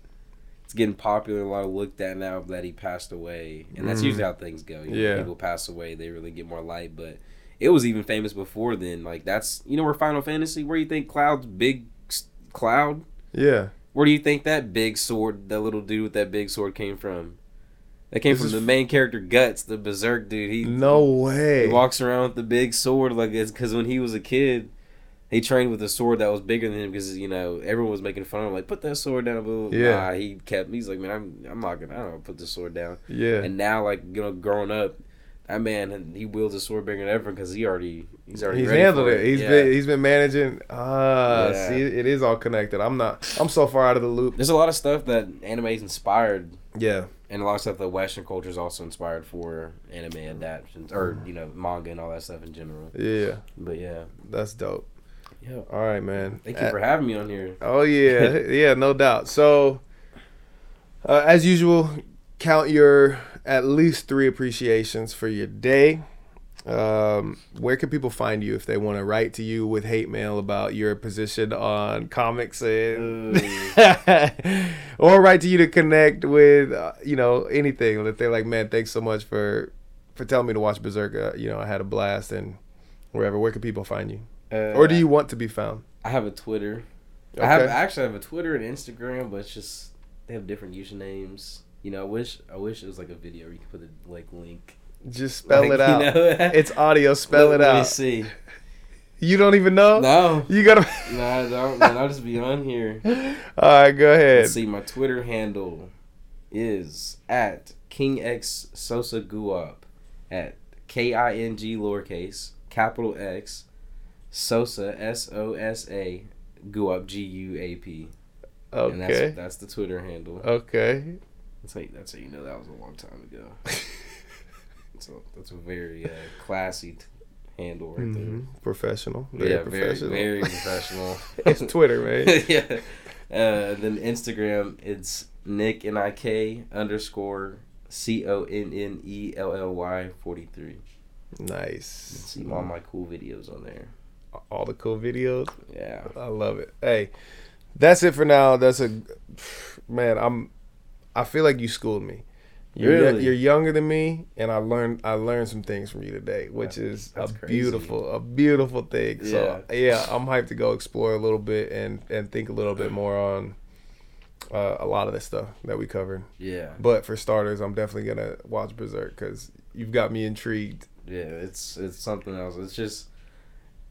Speaker 1: it's getting popular, a lot of looked at now that he passed away, and that's
Speaker 2: Mhm.
Speaker 1: usually how things go. You know,
Speaker 2: Yeah.
Speaker 1: people pass away, they really get more light, but it was even famous before then. Like that's you know where Final Fantasy, where you think Cloud's big s- Cloud,
Speaker 2: Yeah.
Speaker 1: where do you think that big sword, that little dude with that big sword came from? That came
Speaker 2: This
Speaker 1: from the main character Guts, the Berserk dude. He
Speaker 2: No way.
Speaker 1: he walks around with the big sword like it's because when he was a kid, he trained with a sword that was bigger than him because you know everyone was making fun of him like put that sword down. But
Speaker 2: Yeah.
Speaker 1: nah, he kept. He's like, man, I'm I'm not gonna. I don't know, put the sword down.
Speaker 2: yeah.
Speaker 1: And now like you know, growing up, that man he wields a sword bigger than ever because he already he's already
Speaker 2: He's handled
Speaker 1: for
Speaker 2: it. He's
Speaker 1: Yeah.
Speaker 2: been he's been managing. Ah,
Speaker 1: Yeah.
Speaker 2: see, it is all connected. I'm not. I'm so far out of the loop.
Speaker 1: There's a lot of stuff that anime's inspired.
Speaker 2: Yeah.
Speaker 1: And a lot of stuff that Western culture is also inspired for anime adaptations, or you know, manga and all that stuff in general.
Speaker 2: Yeah.
Speaker 1: But yeah,
Speaker 2: That's dope.
Speaker 1: yeah.
Speaker 2: All right, man.
Speaker 1: Thank you
Speaker 2: Uh,
Speaker 1: for having me on here.
Speaker 2: Oh yeah, yeah, no doubt. So, uh, as usual, count your at least three appreciations for your day. Um, where can people find you if they want to write to you with hate mail about your position on comics and, or write to you to connect with uh, you know anything that they're like, man, thanks so much for for telling me to watch Berserk. Uh, you know, I had a blast and wherever. Where can people find you,
Speaker 1: Uh,
Speaker 2: or do you want to be found?
Speaker 1: I have a Twitter. I have
Speaker 2: Okay.
Speaker 1: I actually have a Twitter and Instagram, but it's just they have different usernames. You know, I wish I wish it was like a video where you could put a like link.
Speaker 2: Just spell
Speaker 1: Like,
Speaker 2: it
Speaker 1: you
Speaker 2: out.
Speaker 1: know?
Speaker 2: It's audio. Spell
Speaker 1: let,
Speaker 2: it
Speaker 1: let me see.
Speaker 2: You don't even know.
Speaker 1: No,
Speaker 2: You gotta.
Speaker 1: no, I don't. Man, I'll just be on here.
Speaker 2: All right, go ahead.
Speaker 1: Let's see. My Twitter handle is at King X Sosa Guap at K I N G lowercase capital X Sosa S O S A Guap G U A P. And that's
Speaker 2: Okay.
Speaker 1: that's the Twitter handle.
Speaker 2: Okay.
Speaker 1: That's how, that's how you know that was a long time ago. so that's a very uh, classy t- handle right
Speaker 2: Mhm. Professional. Very
Speaker 1: yeah,
Speaker 2: professional.
Speaker 1: very very professional.
Speaker 2: it's Twitter, man.
Speaker 1: yeah. Uh, then Instagram, it's Nick N I K underscore C O N N E L L Y forty three.
Speaker 2: Nice.
Speaker 1: See all my cool videos on there.
Speaker 2: All the cool videos.
Speaker 1: Yeah.
Speaker 2: I love it. Hey, that's it for now. That's a man. I'm. I feel like you schooled me. You're,
Speaker 1: Really?
Speaker 2: you're younger than me, and I learned I learned some things from you today, which is a
Speaker 1: crazy.
Speaker 2: beautiful a beautiful thing. So yeah, I'm hyped to go explore a little bit and and think a little bit more on uh, a lot of the stuff that we covered.
Speaker 1: Yeah.
Speaker 2: But for starters, I'm definitely gonna watch Berserk because you've got me intrigued.
Speaker 1: Yeah, it's it's something else. It's just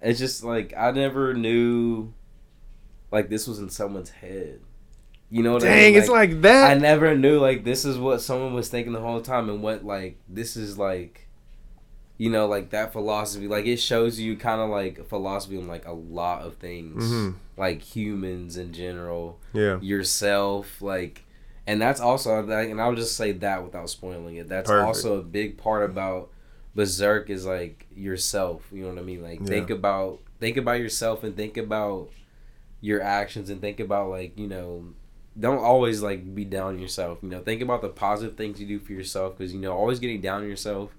Speaker 1: it's just like I never knew like this was in someone's head. You know what I
Speaker 2: Dang,
Speaker 1: mean?
Speaker 2: it's like that.
Speaker 1: I never knew like this is what someone was thinking the whole time and what like this is like you know like that philosophy like it shows you kind of like philosophy on like a lot of things
Speaker 2: Mhm.
Speaker 1: like humans in general
Speaker 2: yeah.
Speaker 1: yourself like and that's also like and i'll just say that without spoiling it that's
Speaker 2: Perfect.
Speaker 1: also a big part about berserk is like yourself you know what i mean like
Speaker 2: Yeah.
Speaker 1: think about think about yourself and think about your actions and think about like you know don't always like be down on yourself you know think about the positive things you do for yourself because you know always getting down on yourself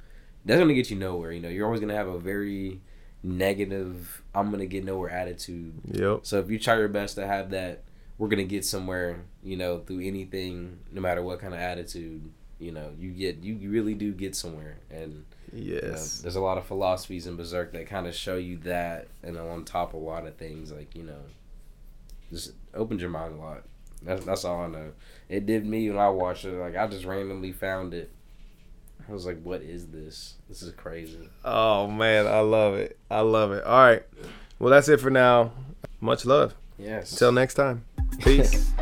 Speaker 1: that's gonna get you nowhere you know you're always gonna have a very negative i'm gonna get nowhere attitude
Speaker 2: Yep.
Speaker 1: so if you try your best to have that, we're gonna get somewhere. You know, through anything, no matter what kind of attitude. You know, you get you, really do get somewhere, and you know,
Speaker 2: Yes.
Speaker 1: there's a lot of philosophies in Berserk that kind of show you that, and on top of a lot of things, like you know, just opened your mind a lot. That's that's all I know. It did me when I watched it. Like I just randomly found it. I was like, "What is this? This is crazy."
Speaker 2: Oh man, I love it. I love it. All right. Well, that's it for now. Much love.
Speaker 1: Yes.
Speaker 2: Until next time. Peace.